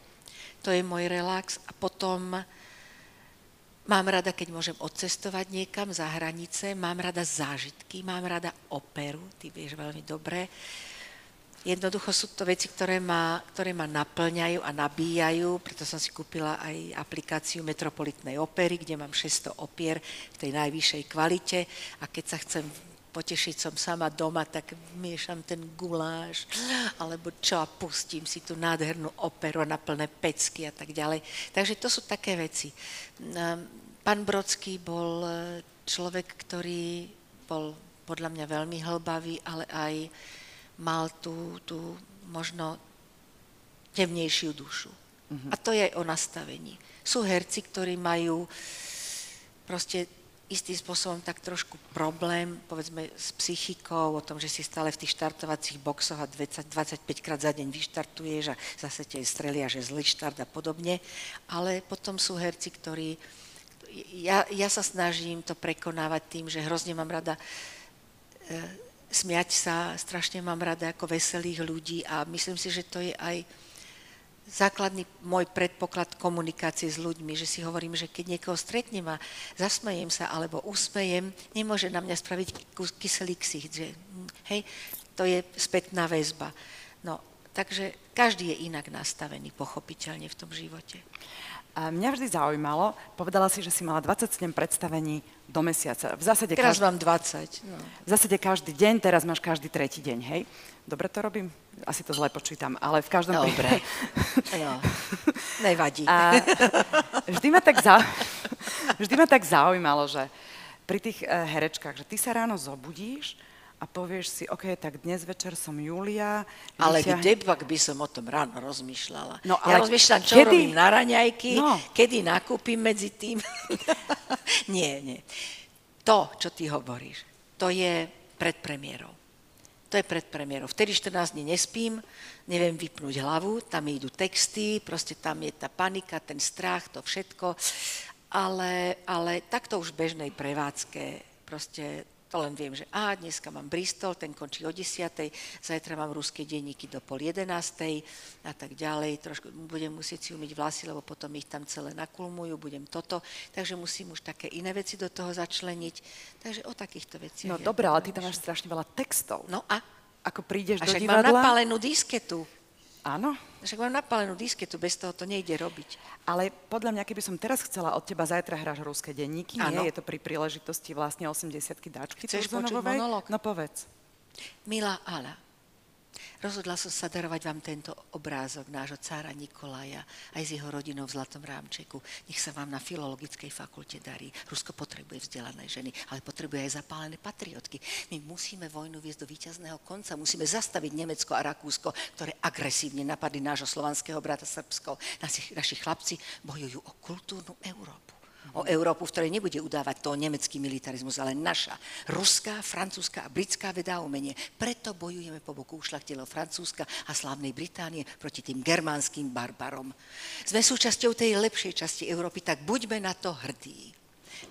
to je môj relax a potom Mám rada, keď môžem odcestovať niekam za hranice, mám rada zážitky, mám rada operu, ty vieš veľmi dobre. Jednoducho sú to veci, ktoré ma, ktoré ma naplňajú a nabíjajú, preto som si kúpila aj aplikáciu Metropolitnej opery, kde mám 600 opier v tej najvyššej kvalite a keď sa chcem potešiť som sama doma, tak miešam ten guláš, alebo čo a pustím si tú nádhernú operu na plné pecky a tak ďalej. Takže to sú také veci. Pán Brodský bol e, človek, ktorý bol podľa mňa veľmi hlbavý, ale aj mal tú, tú možno temnejšiu dušu. Uh-huh. A to je o nastavení. Sú herci, ktorí majú proste istým spôsobom tak trošku problém, povedzme, s psychikou, o tom, že si stále v tých štartovacích boxoch a 20, 25 krát za deň vyštartuješ a zase tie strelia, že zlý štart a podobne. Ale potom sú herci, ktorí, ja, ja sa snažím to prekonávať tým, že hrozne mám rada e, smiať sa, strašne mám rada ako veselých ľudí a myslím si, že to je aj základný môj predpoklad komunikácie s ľuďmi, že si hovorím, že keď niekoho stretnem a zasmejem sa alebo usmejem, nemôže na mňa spraviť kyselý ksicht, že hej, to je spätná väzba. No, takže každý je inak nastavený, pochopiteľne v tom živote. A mňa vždy zaujímalo, povedala si, že si mala 27 predstavení do mesiaca. V zásade teraz každý, mám 20. No. V zásade každý deň, teraz máš každý tretí deň, hej? Dobre to robím? Asi to zle počítam, ale v každom Dobre. jo. [laughs] Nevadí. A vždy, ma tak za... vždy ma tak zaujímalo, že pri tých uh, herečkách, že ty sa ráno zobudíš, a povieš si, OK, tak dnes večer som Julia. Ale vyťahne... kde pak by som o tom ráno rozmýšľala? No, ale ja rozmýšľam, čo kedy... robím na raňajky, no. kedy nakúpim medzi tým. [laughs] nie, nie. To, čo ty hovoríš, to je pred premiérou. To je pred premiérou. Vtedy 14 dní nespím, neviem vypnúť hlavu, tam idú texty, proste tam je tá panika, ten strach, to všetko. Ale, ale takto už v bežnej prevádzke proste To len viem, že a dneska mám Bristol, ten končí o 10. Zajtra mám ruské denníky do pol 11. a tak ďalej. Trošku budem musieť si umyť vlasy, lebo potom ich tam celé nakulmujú, budem toto. Takže musím už také iné veci do toho začleniť. Takže o takýchto veciach. No ja dobré, ale ty tam máš strašne veľa textov. No a? Ako prídeš A do však mám divadla... napálenú disketu. Áno, Však mám napálenú disketu, bez toho to nejde robiť. ale podľa mňa, keby som teraz chcela od teba, zajtra hráš ruské denníky, Áno. nie? Je to pri príležitosti vlastne 80 dáčky Chceš počuť monológ? No povedz. Milá Ala, rozhodla som sa darovať vám tento obrázok nášho cára Nikolaja aj s jeho rodinou v Zlatom rámčeku. Nech sa vám na filologickej fakulte darí. Rusko potrebuje vzdelané ženy, ale potrebuje aj zapálené patriotky. My musíme vojnu viesť do víťazného konca. Musíme zastaviť Nemecko a Rakúsko, ktoré agresívne napadli nášho slovanského brata Srbsko. Naši, naši chlapci bojujú o kultúrnu Európu o Európu, v ktorej nebude udávať to nemecký militarizmus, ale naša, ruská, francúzska a britská veda a umenie. Preto bojujeme po boku ušlachtilého Francúzska a slávnej Británie proti tým germánskym barbarom. Sme súčasťou tej lepšej časti Európy, tak buďme na to hrdí.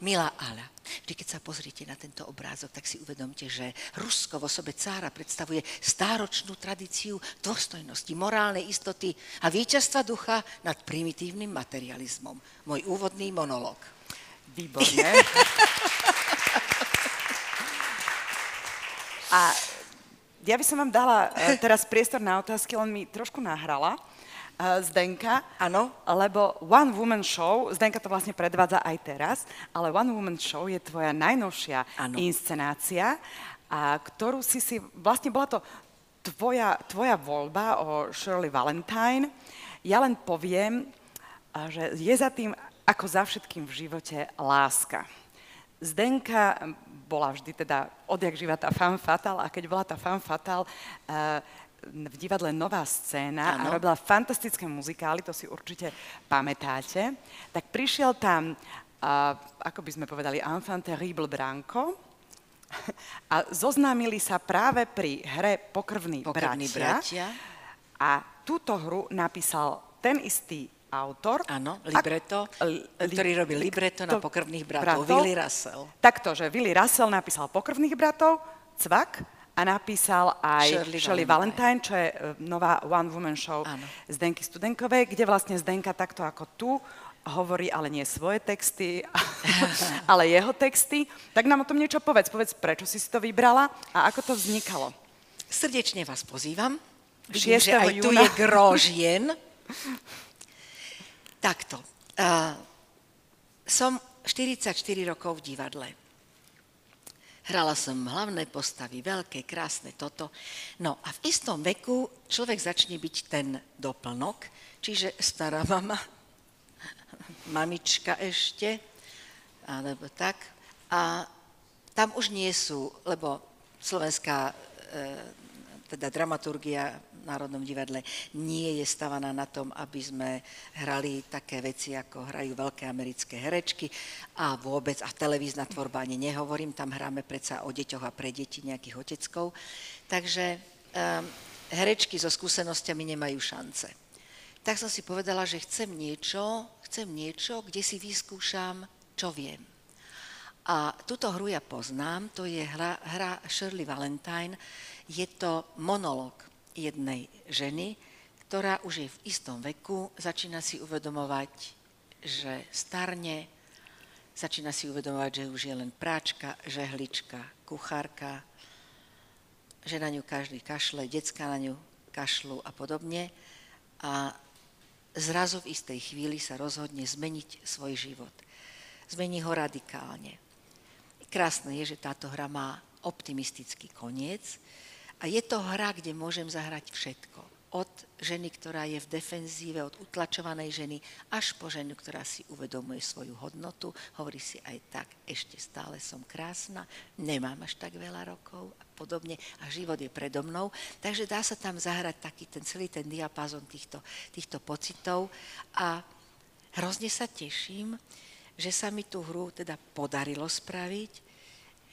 Milá Ala, vždy keď sa pozriete na tento obrázok, tak si uvedomte, že Rusko v osobe cára predstavuje stáročnú tradíciu dôstojnosti, morálnej istoty a víťazstva ducha nad primitívnym materializmom. Môj úvodný monológ. Výborne. [laughs] A ja by som vám dala eh, teraz priestor na otázky, len mi trošku nahrala Zdenka. Áno. Lebo One Woman Show, Zdenka to vlastne predvádza aj teraz, ale One Woman Show je tvoja najnovšia Áno. inscenácia, a ktorú si si, vlastne bola to tvoja, tvoja voľba o Shirley Valentine. Ja len poviem, že je za tým, ako za všetkým v živote, láska. Zdenka bola vždy teda odjak živa tá fan fatal a keď bola tá fan fatal v divadle Nová scéna a Áno. robila fantastické muzikály, to si určite pamätáte, tak prišiel tam, uh, ako by sme povedali, enfant terrible Branko a zoznámili sa práve pri hre Pokrvní, Pokrvní bratia. A túto hru napísal ten istý autor. Áno, Ak- libretto, li- ktorý robí libretto na Pokrvných bratov, Willy Russell. Takto, že Willy Russell napísal Pokrvných bratov, Cvak, a napísal aj Shirley Shirley, Valentine, čo je e, nová One Woman Show Áno. Zdenky Studenkovej, kde vlastne Zdenka takto ako tu hovorí, ale nie svoje texty, [laughs] ale jeho texty. Tak nám o tom niečo povedz. Povedz, prečo si si to vybrala a ako to vznikalo. Srdečne vás pozývam. 6. Vidím, že aj tu júna. je gro žien. Takto. Uh, som 44 rokov v divadle. Hrala som hlavné postavy, veľké, krásne toto. No a v istom veku človek začne byť ten doplnok, čiže stará mama, [laughs] mamička ešte, alebo tak. A tam už nie sú, lebo slovenská e, teda dramaturgia Národnom divadle nie je stavaná na tom, aby sme hrali také veci, ako hrajú veľké americké herečky a vôbec, a televízna tvorba ani nehovorím, tam hráme predsa o deťoch a pre deti nejakých oteckov. Takže um, herečky so skúsenosťami nemajú šance. Tak som si povedala, že chcem niečo, chcem niečo, kde si vyskúšam, čo viem. A túto hru ja poznám, to je hra, hra Shirley Valentine, je to monolog jednej ženy, ktorá už je v istom veku, začína si uvedomovať, že starne, začína si uvedomovať, že už je len práčka, žehlička, kuchárka, že na ňu každý kašle, decka na ňu kašľú a podobne. A zrazu v istej chvíli sa rozhodne zmeniť svoj život. Zmení ho radikálne. Krásne je, že táto hra má optimistický koniec a je to hra, kde môžem zahrať všetko. Od ženy, ktorá je v defenzíve, od utlačovanej ženy, až po ženu, ktorá si uvedomuje svoju hodnotu, hovorí si aj tak, ešte stále som krásna, nemám až tak veľa rokov a podobne a život je predo mnou. Takže dá sa tam zahrať taký ten celý ten diapázon týchto, týchto pocitov a hrozne sa teším, že sa mi tú hru teda podarilo spraviť,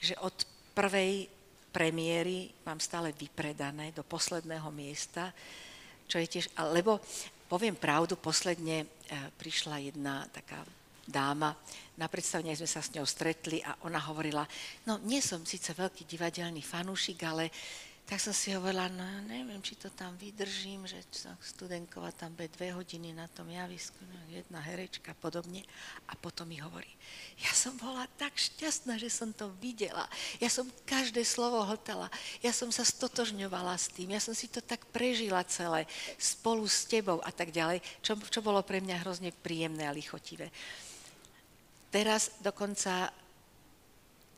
že od prvej premiéry mám stále vypredané do posledného miesta, čo je tiež, lebo poviem pravdu, posledne e, prišla jedna taká dáma. Na predstavení sme sa s ňou stretli a ona hovorila, no nie som síce veľký divadelný fanúšik, ale tak som si hovorila, no neviem, či to tam vydržím, že studenková tam bude dve hodiny na tom javisku, no, jedna herečka a podobne. A potom mi hovorí, ja som bola tak šťastná, že som to videla. Ja som každé slovo hltala. Ja som sa stotožňovala s tým. Ja som si to tak prežila celé spolu s tebou a tak ďalej, čo, čo bolo pre mňa hrozne príjemné a lichotivé. Teraz dokonca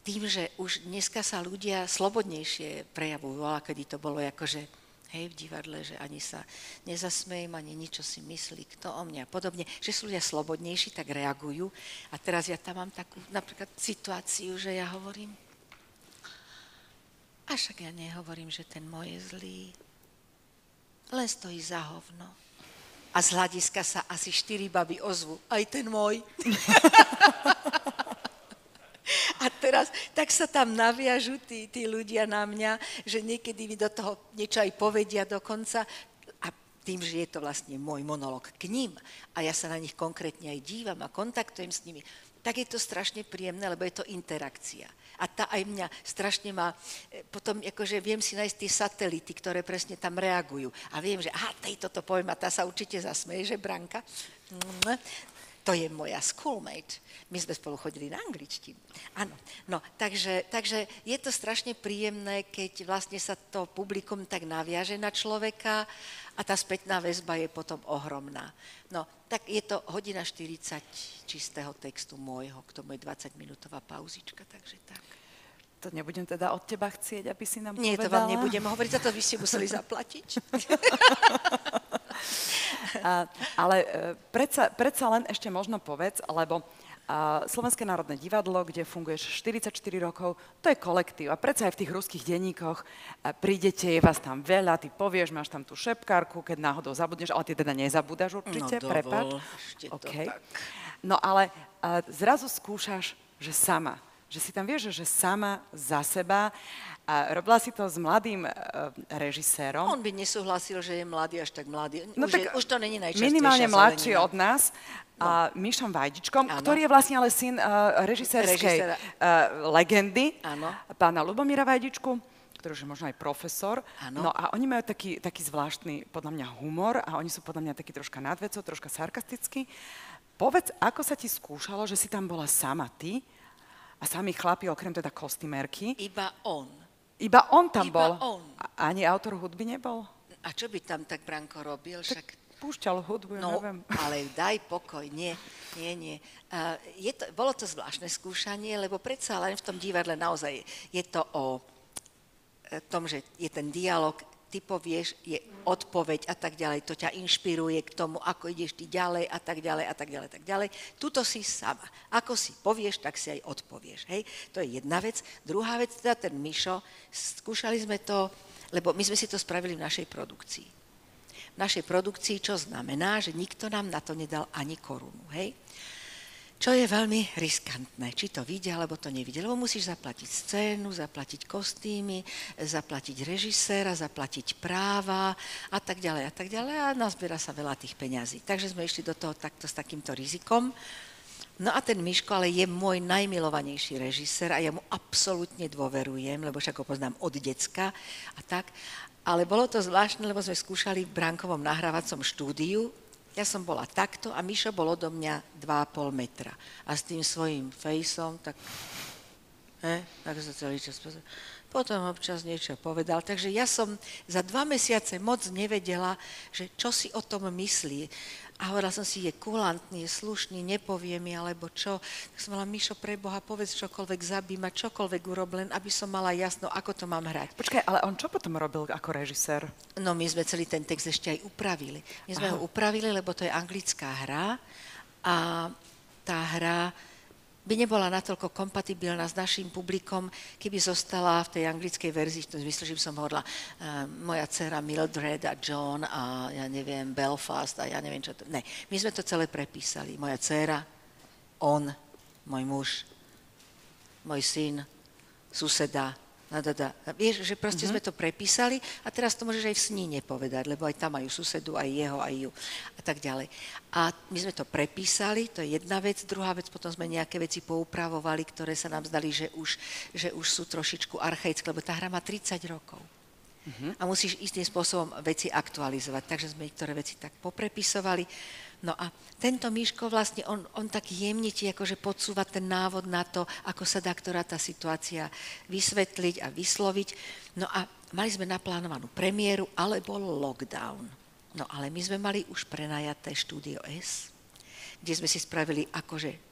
tým, že už dneska sa ľudia slobodnejšie prejavujú, ale kedy to bolo akože hej, v divadle, že ani sa nezasmejem, ani ničo si myslí, kto o mňa a podobne, že sú ľudia slobodnejší, tak reagujú. A teraz ja tam mám takú napríklad situáciu, že ja hovorím, a však ja nehovorím, že ten môj je zlý, len stojí za hovno. A z hľadiska sa asi štyri baby ozvu, aj ten môj. [laughs] A teraz tak sa tam naviažu tí, tí ľudia na mňa, že niekedy mi do toho niečo aj povedia dokonca tým, že je to vlastne môj monolog k ním a ja sa na nich konkrétne aj dívam a kontaktujem s nimi, tak je to strašne príjemné, lebo je to interakcia. A tá aj mňa strašne má, e, potom akože viem si nájsť tie satelity, ktoré presne tam reagujú. A viem, že aha, tejto to poviem a tá sa určite zasmeje, že Branka to je moja schoolmate. My sme spolu chodili na angličtinu. Áno, no, takže, takže je to strašne príjemné, keď vlastne sa to publikum tak naviaže na človeka a tá spätná väzba je potom ohromná. No, tak je to hodina 40 čistého textu môjho, k tomu je 20-minútová pauzička, takže tak. To nebudem teda od teba chcieť, aby si nám Nie, povedala. to vám nebudem hovoriť, za to vy ste museli zaplatiť. [laughs] Ale e, predsa, predsa len ešte možno povedz, lebo a Slovenské národné divadlo, kde funguješ 44 rokov, to je kolektív. A predsa aj v tých ruských denníkoch prídete, je vás tam veľa, ty povieš, máš tam tú šepkárku, keď náhodou zabudneš, ale ty teda nezabúdaš určite, no, prepáč. Okay. No ale zrazu skúšaš, že sama že si tam vieš, že sama za seba. A robila si to s mladým uh, režisérom. On by nesúhlasil, že je mladý až tak mladý. No už, tak je, už to není najčastejšia Minimálne mladší od nás. No. A Mišom Vajdičkom, ano. ktorý je vlastne ale syn uh, režisérskej uh, legendy, ano. pána Lubomíra Vajdičku ktorý už je možno aj profesor. Ano. No a oni majú taký, taký zvláštny, podľa mňa, humor a oni sú podľa mňa taký troška nadvecov, troška sarkastický. Povedz, ako sa ti skúšalo, že si tam bola sama ty a sami chlapi, okrem teda kostymérky. Iba on. Iba on tam Iba bol. on. Ani autor hudby nebol? A čo by tam tak Branko robil? Však... púšťal hudbu, no, neviem. [laughs] ale daj pokoj, nie, nie, nie. Uh, je to, bolo to zvláštne skúšanie, lebo predsa len v tom divadle naozaj je to o e, tom, že je ten dialog ty povieš, je odpoveď a tak ďalej, to ťa inšpiruje k tomu, ako ideš ty ďalej a tak ďalej a tak ďalej a tak ďalej. Tuto si sama. Ako si povieš, tak si aj odpovieš. Hej? To je jedna vec. Druhá vec, teda ten Mišo, skúšali sme to, lebo my sme si to spravili v našej produkcii. V našej produkcii, čo znamená, že nikto nám na to nedal ani korunu. Hej? Čo je veľmi riskantné, či to vidia, alebo to nevidia. Lebo musíš zaplatiť scénu, zaplatiť kostýmy, zaplatiť režiséra, zaplatiť práva a tak ďalej a tak ďalej a nazbiera sa veľa tých peňazí. Takže sme išli do toho takto s takýmto rizikom. No a ten Miško ale je môj najmilovanejší režisér a ja mu absolútne dôverujem, lebo však ho poznám od decka a tak. Ale bolo to zvláštne, lebo sme skúšali v Brankovom nahrávacom štúdiu ja som bola takto a Mišo bol odo mňa 2,5 metra. A s tým svojím fejsom, tak, he, tak sa celý čas pozrel. Potom občas niečo povedal. Takže ja som za dva mesiace moc nevedela, že čo si o tom myslí. A hovorila som si, je kulantný, je slušný, nepovie mi, alebo čo. Tak som mala, Mišo, pre Boha, povedz čokoľvek, zabí ma, čokoľvek urob, len aby som mala jasno, ako to mám hrať. Počkaj, ale on čo potom robil ako režisér? No my sme celý ten text ešte aj upravili. My sme Aha. ho upravili, lebo to je anglická hra a tá hra by nebola natoľko kompatibilná s našim publikom, keby zostala v tej anglickej verzii, v tom zmysle, že by som hovorila uh, moja dcera Mildred a John a ja neviem, Belfast a ja neviem čo to... Ne, my sme to celé prepísali. Moja dcera, on, môj muž, môj syn, suseda, No, da, da. Vieš, že proste mm-hmm. sme to prepísali a teraz to môžeš aj v sní nepovedať, lebo aj tam majú susedu, aj jeho, aj ju a tak ďalej. A my sme to prepísali, to je jedna vec. Druhá vec, potom sme nejaké veci poupravovali, ktoré sa nám zdali, že už, že už sú trošičku archaické, lebo tá hra má 30 rokov. Mm-hmm. A musíš istým spôsobom veci aktualizovať. Takže sme niektoré veci tak poprepisovali. No a tento Miško vlastne, on, on tak jemne ti akože podsúva ten návod na to, ako sa dá ktorá tá situácia vysvetliť a vysloviť. No a mali sme naplánovanú premiéru, ale bol lockdown. No ale my sme mali už prenajaté štúdio S, kde sme si spravili akože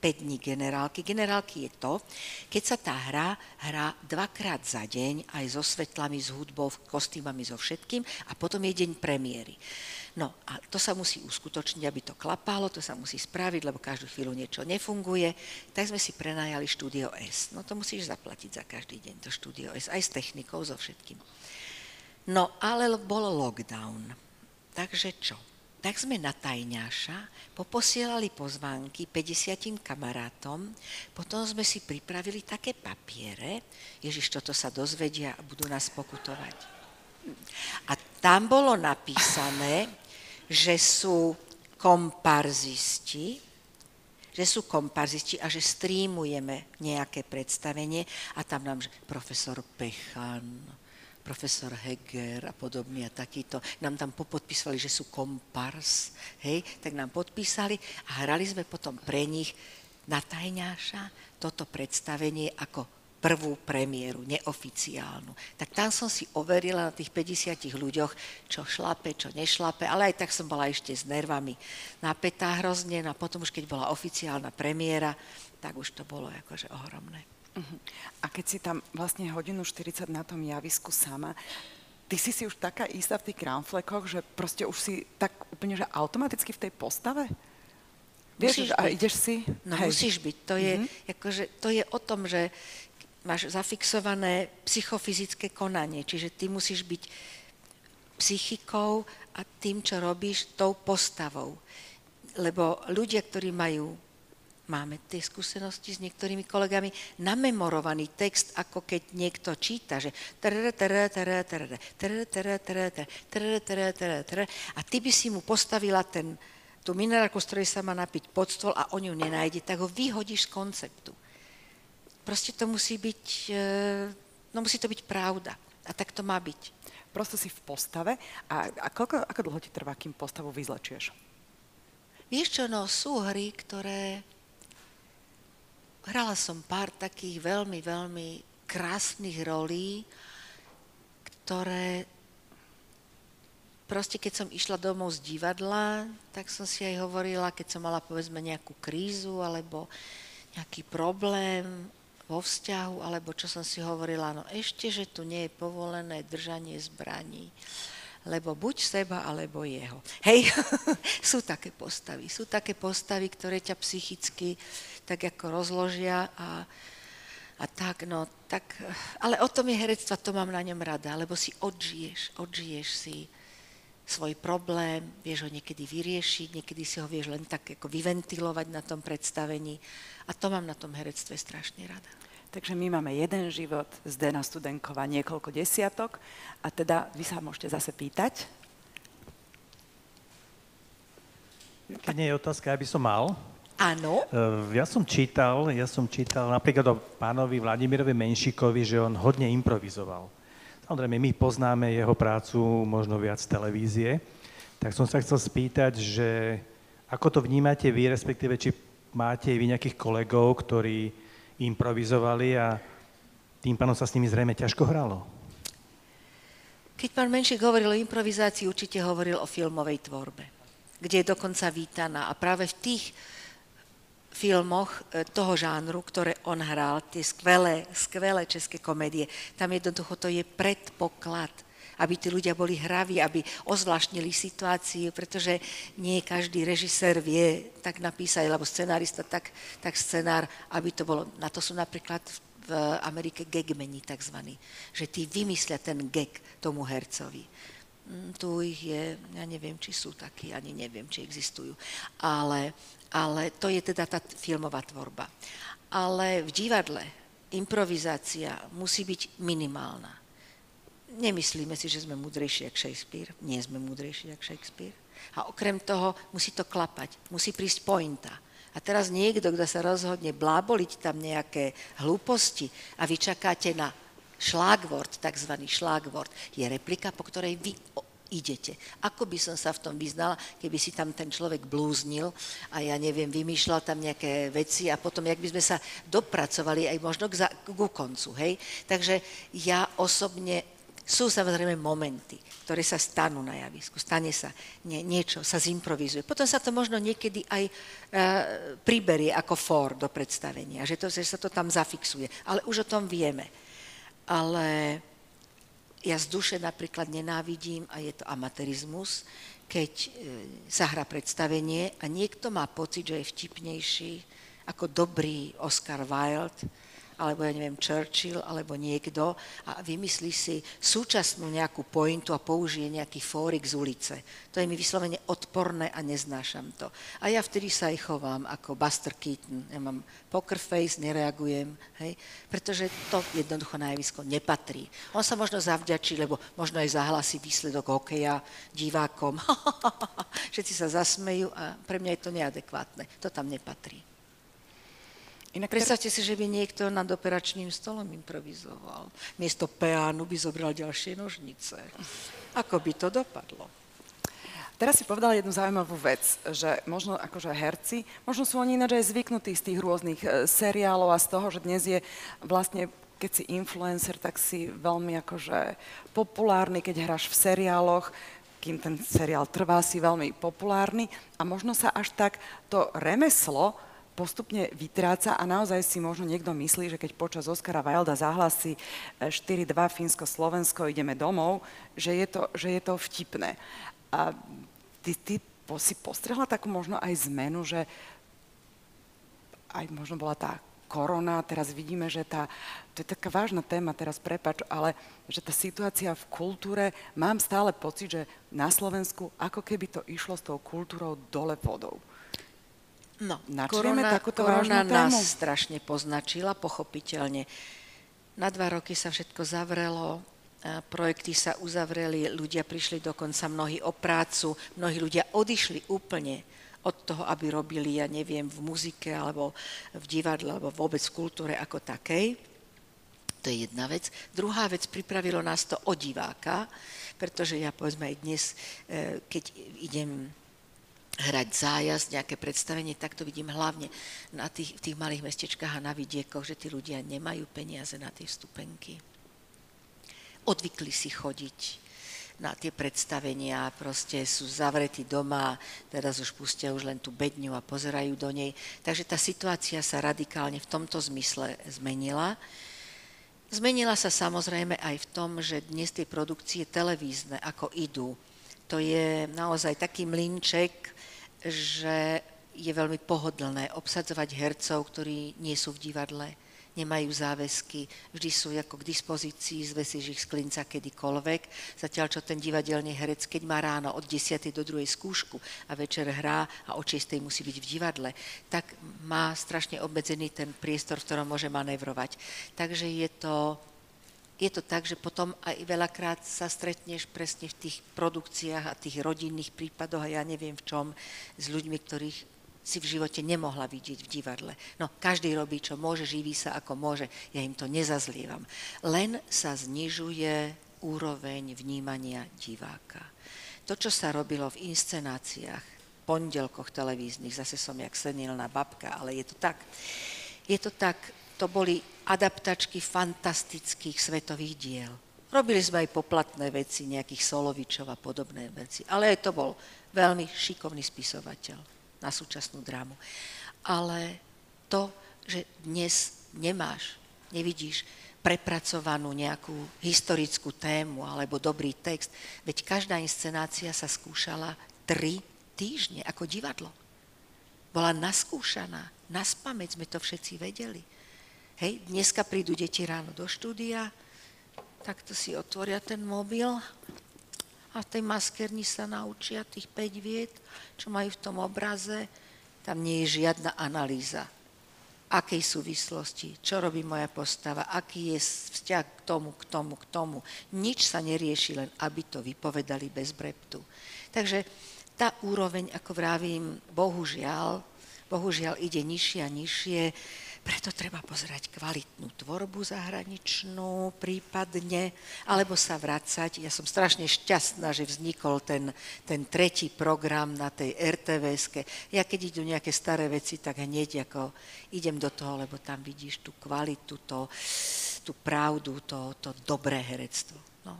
5 dní generálky. Generálky je to, keď sa tá hra hrá dvakrát za deň, aj so svetlami, s hudbou, kostýmami, so všetkým a potom je deň premiéry. No a to sa musí uskutočniť, aby to klapalo, to sa musí spraviť, lebo každú chvíľu niečo nefunguje. Tak sme si prenajali štúdio S. No to musíš zaplatiť za každý deň, to štúdio S, aj s technikou, so všetkým. No ale bol lockdown. Takže čo? Tak sme na tajňáša poposielali pozvánky 50 kamarátom, potom sme si pripravili také papiere, Ježiš, toto sa dozvedia a budú nás pokutovať. A tam bolo napísané, že sú komparzisti, že sú komparzisti a že streamujeme nejaké predstavenie a tam nám, že profesor Pechan, profesor Heger a podobne a takýto, nám tam popodpísali, že sú kompars, hej, tak nám podpísali a hrali sme potom pre nich na tajňáša toto predstavenie ako prvú premiéru, neoficiálnu. Tak tam som si overila na tých 50 ľuďoch, čo šlape, čo nešlape, ale aj tak som bola ešte s nervami napätá hrozne, no a potom už keď bola oficiálna premiéra, tak už to bolo akože ohromné. Uh-huh. A keď si tam vlastne hodinu 40 na tom javisku sama, ty si si už taká istá v tých kramflekoch, že proste už si tak úplne, že automaticky v tej postave? Vieš, a ideš si? No Hej. musíš byť. To je, uh-huh. akože, to je o tom, že máš zafixované psychofyzické konanie, čiže ty musíš byť psychikou a tým, čo robíš, tou postavou. Lebo ľudia, ktorí majú, máme tie skúsenosti s niektorými kolegami, namemorovaný text, ako keď niekto číta, že a ty by si mu postavila ten, tú minerálku, z ktorej sa má napiť pod stôl a on ju nenájde, tak ho vyhodíš z konceptu. Proste to musí byť, e, no musí to byť pravda. A tak to má byť. Prosto si v postave. A, a koľko, ako dlho ti trvá, kým postavu vyzlečieš? Vieš čo, no sú hry, ktoré... Hrala som pár takých veľmi, veľmi krásnych rolí, ktoré proste keď som išla domov z divadla, tak som si aj hovorila, keď som mala povedzme nejakú krízu alebo nejaký problém, vo vzťahu, alebo čo som si hovorila, no ešte, že tu nie je povolené držanie zbraní, lebo buď seba, alebo jeho. Hej, [laughs] sú také postavy, sú také postavy, ktoré ťa psychicky tak ako rozložia a, a tak, no, tak, ale o tom je herectva, to mám na ňom rada, lebo si odžiješ, odžiješ si svoj problém, vieš ho niekedy vyriešiť, niekedy si ho vieš len tak ako vyventilovať na tom predstavení a to mám na tom herectve strašne rada. Takže my máme jeden život z Dena Studenkova, niekoľko desiatok a teda vy sa môžete zase pýtať. Keď nie je otázka, aby som mal. Áno. E, ja som čítal, ja som čítal napríklad o pánovi Vladimirovi Menšikovi, že on hodne improvizoval. Samozrejme, my poznáme jeho prácu možno viac z televízie, tak som sa chcel spýtať, že ako to vnímate vy, respektíve či máte vy nejakých kolegov, ktorí improvizovali a tým pánom sa s nimi zrejme ťažko hralo? Keď pán Menšik hovoril o improvizácii, určite hovoril o filmovej tvorbe, kde je dokonca vítaná. A práve v tých filmoch e, toho žánru, ktoré on hral, tie skvelé, skvelé české komédie, tam jednoducho to je predpoklad aby tí ľudia boli hraví, aby ozvláštnili situáciu, pretože nie každý režisér vie tak napísať, alebo scenárista tak, tak scenár, aby to bolo, na to sú napríklad v Amerike gagmeni takzvaní, že tí vymyslia ten gag tomu hercovi. Mm, tu ich je, ja neviem, či sú takí, ani neviem, či existujú. Ale, ale to je teda tá filmová tvorba. Ale v divadle improvizácia musí byť minimálna. Nemyslíme si, že sme múdrejší ako Shakespeare. Nie sme múdrejší ako Shakespeare. A okrem toho musí to klapať, musí prísť pointa. A teraz niekto, kto sa rozhodne bláboliť tam nejaké hlúposti a vy čakáte na šlágvort, takzvaný šlágvort, je replika, po ktorej vy idete. Ako by som sa v tom vyznala, keby si tam ten človek blúznil a ja neviem, vymýšľal tam nejaké veci a potom, jak by sme sa dopracovali aj možno k, za, k koncu, hej. Takže ja osobne sú samozrejme momenty, ktoré sa stanú na javisku, stane sa nie, niečo, sa zimprovizuje. Potom sa to možno niekedy aj e, priberie ako for do predstavenia, že, to, že sa to tam zafixuje. Ale už o tom vieme. Ale ja z duše napríklad nenávidím, a je to amatérizmus, keď e, sa hrá predstavenie a niekto má pocit, že je vtipnejší ako dobrý Oscar Wilde, alebo ja neviem, Churchill, alebo niekto a vymyslí si súčasnú nejakú pointu a použije nejaký fórik z ulice. To je mi vyslovene odporné a neznášam to. A ja vtedy sa aj chovám ako Buster Keaton. Ja mám poker face, nereagujem, hej, pretože to jednoducho na javisko nepatrí. On sa možno zavďačí, lebo možno aj zahlasí výsledok hokeja divákom. [laughs] Všetci sa zasmejú a pre mňa je to neadekvátne. To tam nepatrí. Inak predstavte si, že by niekto nad operačným stolom improvizoval. Miesto peánu by zobral ďalšie nožnice. Ako by to dopadlo? Teraz si povedala jednu zaujímavú vec, že možno akože herci, možno sú oni ináč aj zvyknutí z tých rôznych e, seriálov a z toho, že dnes je vlastne keď si influencer, tak si veľmi akože populárny, keď hráš v seriáloch, kým ten seriál trvá, si veľmi populárny a možno sa až tak to remeslo postupne vytráca a naozaj si možno niekto myslí, že keď počas Oscara Wilda zahlasí 4-2 Fínsko-Slovensko, ideme domov, že je to, že je to vtipné. A ty, ty si postrehla takú možno aj zmenu, že aj možno bola tá korona, teraz vidíme, že tá, to je taká vážna téma, teraz prepač, ale že tá situácia v kultúre, mám stále pocit, že na Slovensku ako keby to išlo s tou kultúrou dole vodou. No, korona, takúto korona nás strašne poznačila, pochopiteľne. Na dva roky sa všetko zavrelo, projekty sa uzavreli, ľudia prišli dokonca mnohí o prácu, mnohí ľudia odišli úplne od toho, aby robili, ja neviem, v muzike alebo v divadle alebo vôbec v kultúre ako takej. To je jedna vec. Druhá vec, pripravilo nás to o diváka, pretože ja povedzme aj dnes, e, keď idem hrať zájazd, nejaké predstavenie, tak to vidím hlavne na tých, v tých malých mestečkách a na vidiekoch, že tí ľudia nemajú peniaze na tie vstupenky. Odvykli si chodiť na tie predstavenia, proste sú zavretí doma, teraz už pustia už len tú bedňu a pozerajú do nej. Takže tá situácia sa radikálne v tomto zmysle zmenila. Zmenila sa samozrejme aj v tom, že dnes tie produkcie televízne, ako idú, to je naozaj taký mlinček, že je veľmi pohodlné obsadzovať hercov, ktorí nie sú v divadle, nemajú záväzky, vždy sú ako k dispozícii, zvesíš ich z klinca kedykoľvek, zatiaľ čo ten divadelný herec, keď má ráno od 10. do 2. skúšku a večer hrá a od 6. musí byť v divadle, tak má strašne obmedzený ten priestor, v ktorom môže manévrovať. Takže je to je to tak, že potom aj veľakrát sa stretneš presne v tých produkciách a tých rodinných prípadoch a ja neviem v čom s ľuďmi, ktorých si v živote nemohla vidieť v divadle. No, každý robí, čo môže, živí sa ako môže. Ja im to nezazlievam. Len sa znižuje úroveň vnímania diváka. To, čo sa robilo v inscenáciách, pondelkoch televíznych, zase som jak senilná babka, ale je to tak. Je to tak, to boli adaptačky fantastických svetových diel. Robili sme aj poplatné veci, nejakých Solovičov a podobné veci, ale aj to bol veľmi šikovný spisovateľ na súčasnú drámu. Ale to, že dnes nemáš, nevidíš prepracovanú nejakú historickú tému alebo dobrý text, veď každá inscenácia sa skúšala tri týždne ako divadlo. Bola naskúšaná, na spameť sme to všetci vedeli. Hej, dneska prídu deti ráno do štúdia, takto si otvoria ten mobil a v tej maskerni sa naučia tých 5 viet, čo majú v tom obraze. Tam nie je žiadna analýza. akej súvislosti, čo robí moja postava, aký je vzťah k tomu, k tomu, k tomu. Nič sa nerieši, len aby to vypovedali bez breptu. Takže tá úroveň, ako vravím, bohužiaľ, bohužiaľ ide nižšie a nižšie. Preto treba pozerať kvalitnú tvorbu zahraničnú prípadne, alebo sa vracať. Ja som strašne šťastná, že vznikol ten, ten tretí program na tej RTVS. Ja keď idú nejaké staré veci, tak hneď ako idem do toho, lebo tam vidíš tú kvalitu, to, tú pravdu, to, to dobré herectvo. No.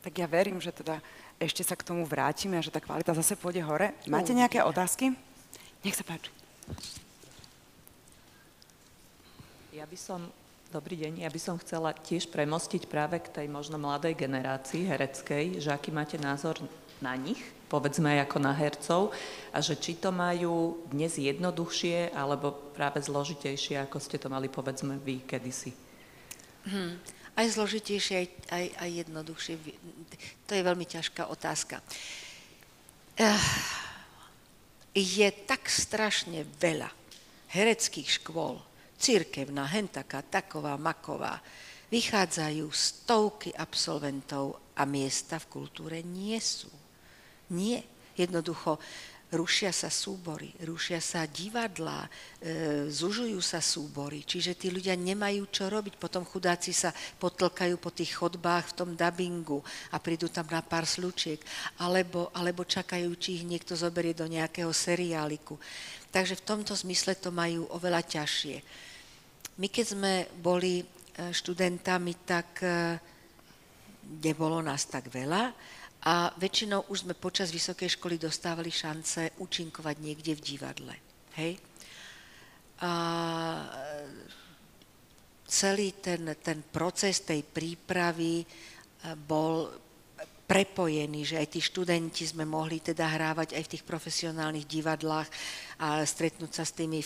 Tak ja verím, že teda ešte sa k tomu vrátime a že tá kvalita zase pôjde hore. Máte nejaké otázky? Nech sa páči. Ja by som, dobrý deň, ja by som chcela tiež premostiť práve k tej možno mladej generácii hereckej, že aký máte názor na nich, povedzme aj ako na hercov, a že či to majú dnes jednoduchšie, alebo práve zložitejšie, ako ste to mali, povedzme, vy kedysi. Hmm. Aj zložitejšie, aj, aj, aj jednoduchšie. To je veľmi ťažká otázka. Je tak strašne veľa hereckých škôl, církevná, hentaká, taková, maková. Vychádzajú stovky absolventov a miesta v kultúre nie sú. Nie. Jednoducho rušia sa súbory, rušia sa divadlá, e, zužujú sa súbory, čiže tí ľudia nemajú čo robiť. Potom chudáci sa potlkajú po tých chodbách v tom dabingu a prídu tam na pár slučiek, alebo, alebo čakajú, či ich niekto zoberie do nejakého seriáliku. Takže v tomto zmysle to majú oveľa ťažšie. My keď sme boli e, študentami, tak e, nebolo nás tak veľa a väčšinou už sme počas vysokej školy dostávali šance účinkovať niekde v divadle. Hej? A celý ten, ten proces tej prípravy e, bol prepojený, že aj tí študenti sme mohli teda hrávať aj v tých profesionálnych divadlách a stretnúť sa s tými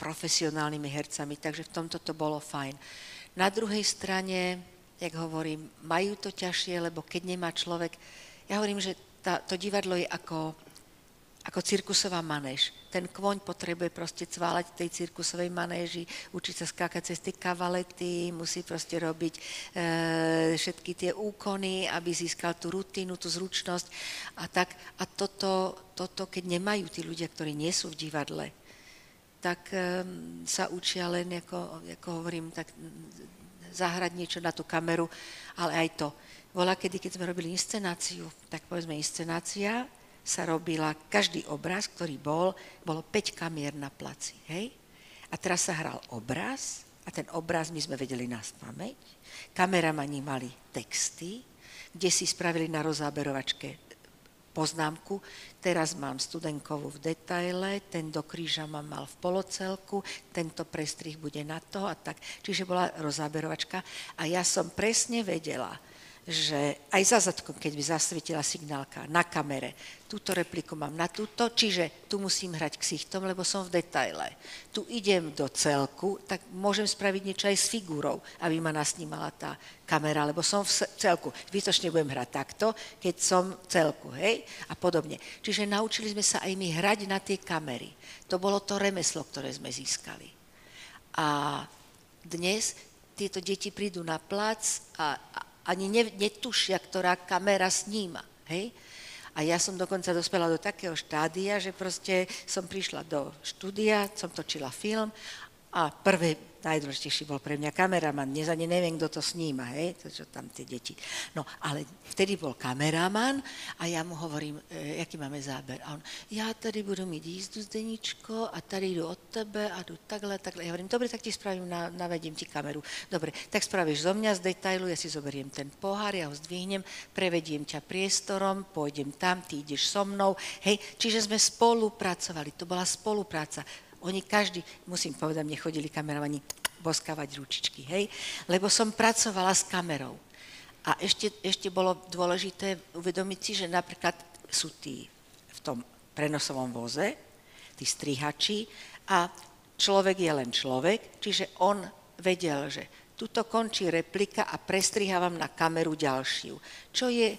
profesionálnymi hercami, takže v tomto to bolo fajn. Na druhej strane, jak hovorím, majú to ťažšie, lebo keď nemá človek, ja hovorím, že tá, to divadlo je ako, ako cirkusová manéž. Ten kvoň potrebuje proste cválať v tej cirkusovej manéži, učiť sa skákať cez tie kavalety, musí proste robiť e, všetky tie úkony, aby získal tú rutínu, tú zručnosť a tak. A toto, toto, keď nemajú tí ľudia, ktorí nie sú v divadle, tak um, sa učia len, ako, ako hovorím, tak zahrať niečo na tú kameru, ale aj to. Volá, kedy, keď sme robili inscenáciu, tak povedzme inscenácia sa robila, každý obraz, ktorý bol, bolo 5 kamier na placi, hej? A teraz sa hral obraz a ten obraz my sme vedeli nás pamäť. Kameramani mali texty, kde si spravili na rozáberovačke poznámku, teraz mám studenkovú v detaile, ten do kríža mám mal v polocelku, tento prestrih bude na to a tak. Čiže bola rozáberovačka a ja som presne vedela, že aj za zadkom, keď by zasvietila signálka na kamere, túto repliku mám na túto, čiže tu musím hrať ksichtom, lebo som v detaile. Tu idem do celku, tak môžem spraviť niečo aj s figúrou, aby ma nasnímala tá kamera, lebo som v celku. Zbytočne budem hrať takto, keď som v celku, hej? A podobne. Čiže naučili sme sa aj my hrať na tie kamery. To bolo to remeslo, ktoré sme získali. A dnes tieto deti prídu na plac a, a ani netušia, ktorá kamera sníma. Hej? A ja som dokonca dospela do takého štádia, že proste som prišla do štúdia, som točila film a prvé najdôležitejší bol pre mňa kameraman. Dnes ani neviem, kto to sníma, hej, to čo tam tie deti. No, ale vtedy bol kameraman a ja mu hovorím, e, aký máme záber. A on, ja tady budu mít jízdu Zdeničko a tady jdu od tebe a jdu takhle, takhle. Ja hovorím, dobre, tak ti spravím, na, navedím ti kameru. Dobre, tak spravíš zo mňa z detailu, ja si zoberiem ten pohár, ja ho zdvihnem, prevediem ťa priestorom, pôjdem tam, ty ideš so mnou. Hej, čiže sme spolupracovali, to bola spolupráca oni každý, musím povedať, mne chodili kameramani boskávať ručičky, hej? Lebo som pracovala s kamerou. A ešte, ešte bolo dôležité uvedomiť si, že napríklad sú tí v tom prenosovom voze, tí strihači a človek je len človek, čiže on vedel, že tuto končí replika a prestrihávam na kameru ďalšiu, čo je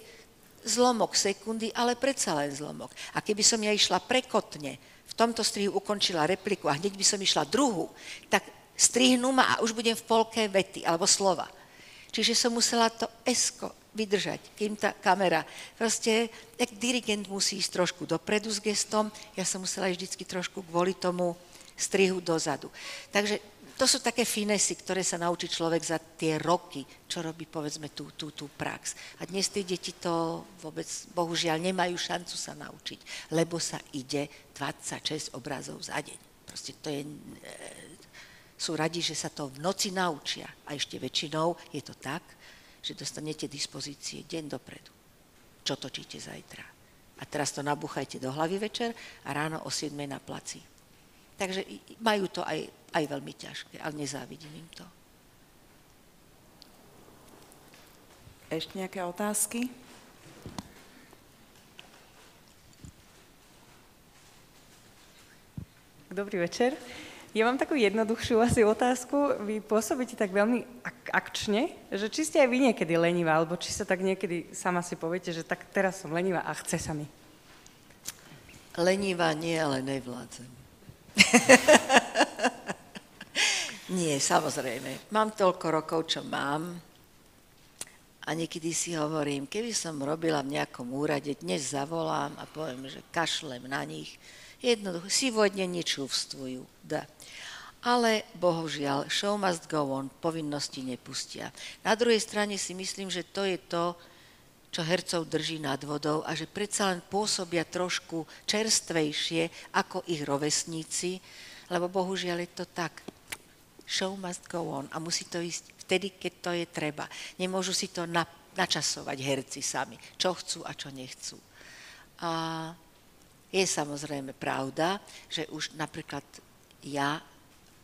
zlomok sekundy, ale predsa len zlomok. A keby som ja išla prekotne, v tomto strihu ukončila repliku a hneď by som išla druhú, tak Strihnú ma a už budem v polke vety alebo slova. Čiže som musela to esko vydržať, kým tá kamera. Proste, jak dirigent musí ísť trošku dopredu s gestom, ja som musela ísť vždycky trošku kvôli tomu strihu dozadu. Takže to sú také finesy, ktoré sa naučí človek za tie roky, čo robí povedzme tú, tú, tú prax. A dnes tie deti to vôbec, bohužiaľ, nemajú šancu sa naučiť, lebo sa ide 26 obrazov za deň. Proste to je, e, sú radi, že sa to v noci naučia. A ešte väčšinou je to tak, že dostanete dispozície deň dopredu. Čo točíte zajtra. A teraz to nabuchajte do hlavy večer a ráno o 7 na placi. Takže majú to aj, aj veľmi ťažké, ale nezávidím im to. Ešte nejaké otázky? Dobrý večer. Ja mám takú jednoduchšiu asi otázku. Vy pôsobíte tak veľmi ak- akčne, že či ste aj vy niekedy lenivá, alebo či sa tak niekedy sama si poviete, že tak teraz som lenivá a chce sa mi. Lenivá nie, ale nevládzem. [laughs] nie, samozrejme. Mám toľko rokov, čo mám. A niekedy si hovorím, keby som robila v nejakom úrade, dnes zavolám a poviem, že kašlem na nich, Jednoducho, si vodne nečúvstvujú. Da. Ale bohužiaľ, show must go on, povinnosti nepustia. Na druhej strane si myslím, že to je to, čo hercov drží nad vodou a že predsa len pôsobia trošku čerstvejšie ako ich rovesníci, lebo bohužiaľ je to tak. Show must go on a musí to ísť vtedy, keď to je treba. Nemôžu si to na, načasovať herci sami, čo chcú a čo nechcú. A je samozrejme pravda, že už napríklad ja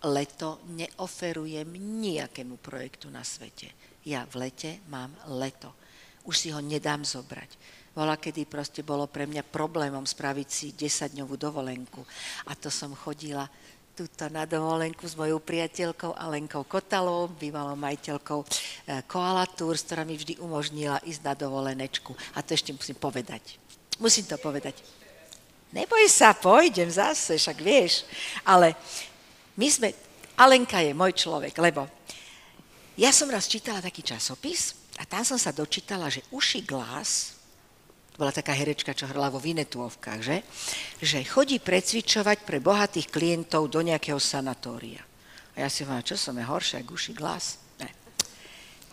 leto neoferujem nejakému projektu na svete. Ja v lete mám leto. Už si ho nedám zobrať. Bola, kedy proste bolo pre mňa problémom spraviť si 10-dňovú dovolenku. A to som chodila túto na dovolenku s mojou priateľkou Alenkou Kotalou, bývalou majiteľkou eh, Koala Tours, ktorá mi vždy umožnila ísť na dovolenečku. A to ešte musím povedať. Musím to povedať Neboj sa, pôjdem zase, však vieš. Ale my sme, Alenka je môj človek, lebo ja som raz čítala taký časopis a tam som sa dočítala, že Uši Glass, bola taká herečka, čo hrala vo Vinetuovkách, že? že chodí precvičovať pre bohatých klientov do nejakého sanatória. A ja si hovorím, čo som je horšia, ako Uši Glass? Ne.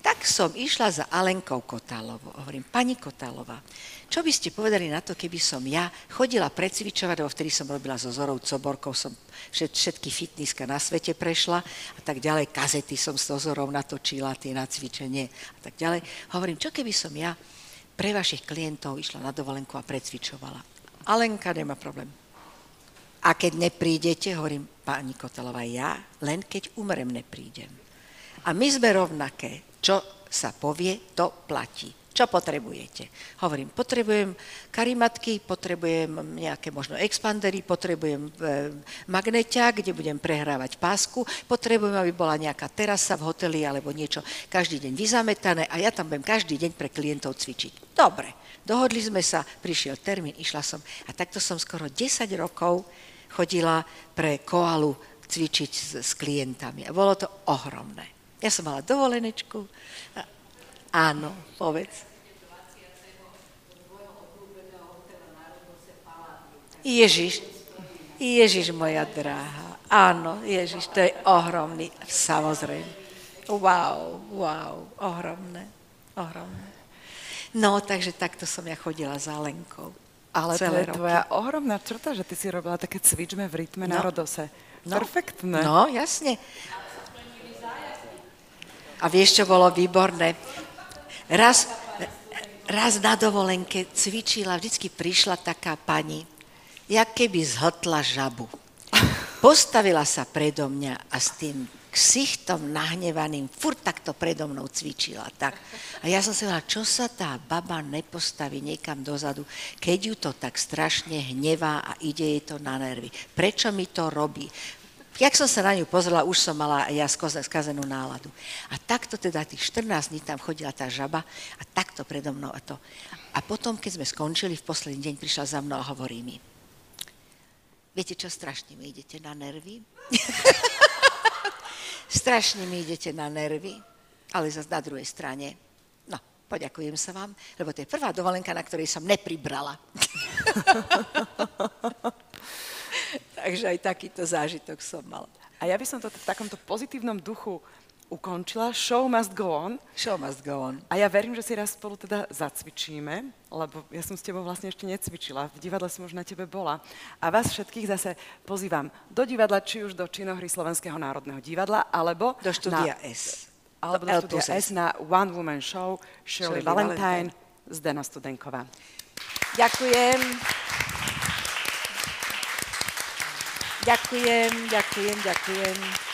Tak som išla za Alenkou Kotálovou. Hovorím, pani Kotálová, čo by ste povedali na to, keby som ja chodila precvičovať, lebo vtedy som robila so Zorou Coborkou, som všetky fitnesska na svete prešla a tak ďalej, kazety som s Zorou natočila, tie na cvičenie a tak ďalej. Hovorím, čo keby som ja pre vašich klientov išla na dovolenku a precvičovala. Alenka nemá problém. A keď neprídete, hovorím, pani Kotelová, ja len keď umrem, neprídem. A my sme rovnaké. Čo sa povie, to platí. Čo potrebujete? Hovorím, potrebujem karimatky, potrebujem nejaké možno expandery, potrebujem e, magneťa, kde budem prehrávať pásku, potrebujem, aby bola nejaká terasa v hoteli alebo niečo každý deň vyzametané a ja tam budem každý deň pre klientov cvičiť. Dobre, dohodli sme sa, prišiel termín, išla som a takto som skoro 10 rokov chodila pre koalu cvičiť s, s klientami a bolo to ohromné. Ja som mala dovolenečku, Áno, povedz. Ježiš, Ježiš moja dráha. Áno, Ježiš, to je ohromný, samozrejme. Wow, wow, ohromné, ohromné. No, takže takto som ja chodila za Lenkou. Ale to je roky. tvoja ohromná črta, že ty si robila také cvičme v rytme no. na Rodose. No. Perfektné. No, jasne. A vieš, čo bolo výborné? Raz, raz na dovolenke cvičila, vždycky prišla taká pani, jak keby zhotla žabu. Postavila sa predo mňa a s tým ksichtom nahnevaným furt takto predo mnou cvičila. Tak. A ja som si hovorila, čo sa tá baba nepostaví niekam dozadu, keď ju to tak strašne hnevá a ide jej to na nervy. Prečo mi to robí? Jak som sa na ňu pozrela, už som mala ja skazenú náladu. A takto teda tých 14 dní tam chodila tá žaba a takto predo mnou a to. A potom, keď sme skončili, v posledný deň prišla za mnou a hovorí mi, viete čo, strašne mi idete na nervy? [laughs] strašne mi idete na nervy, ale zase na druhej strane, no, poďakujem sa vám, lebo to je prvá dovolenka, na ktorej som nepribrala. [laughs] Takže aj takýto zážitok som mala. A ja by som to v takomto pozitívnom duchu ukončila. Show must go on. Show must go on. A ja verím, že si raz spolu teda zacvičíme, lebo ja som s tebou vlastne ešte necvičila. V divadle som už na tebe bola. A vás všetkých zase pozývam do divadla, či už do činohry Slovenského národného divadla, alebo Do štúdia na, S. alebo do L štúdia S. S na One Woman Show Shirley, Shirley Valentine, Zdena Studenková. Ďakujem. Ďakujem, ďakujem, ďakujem.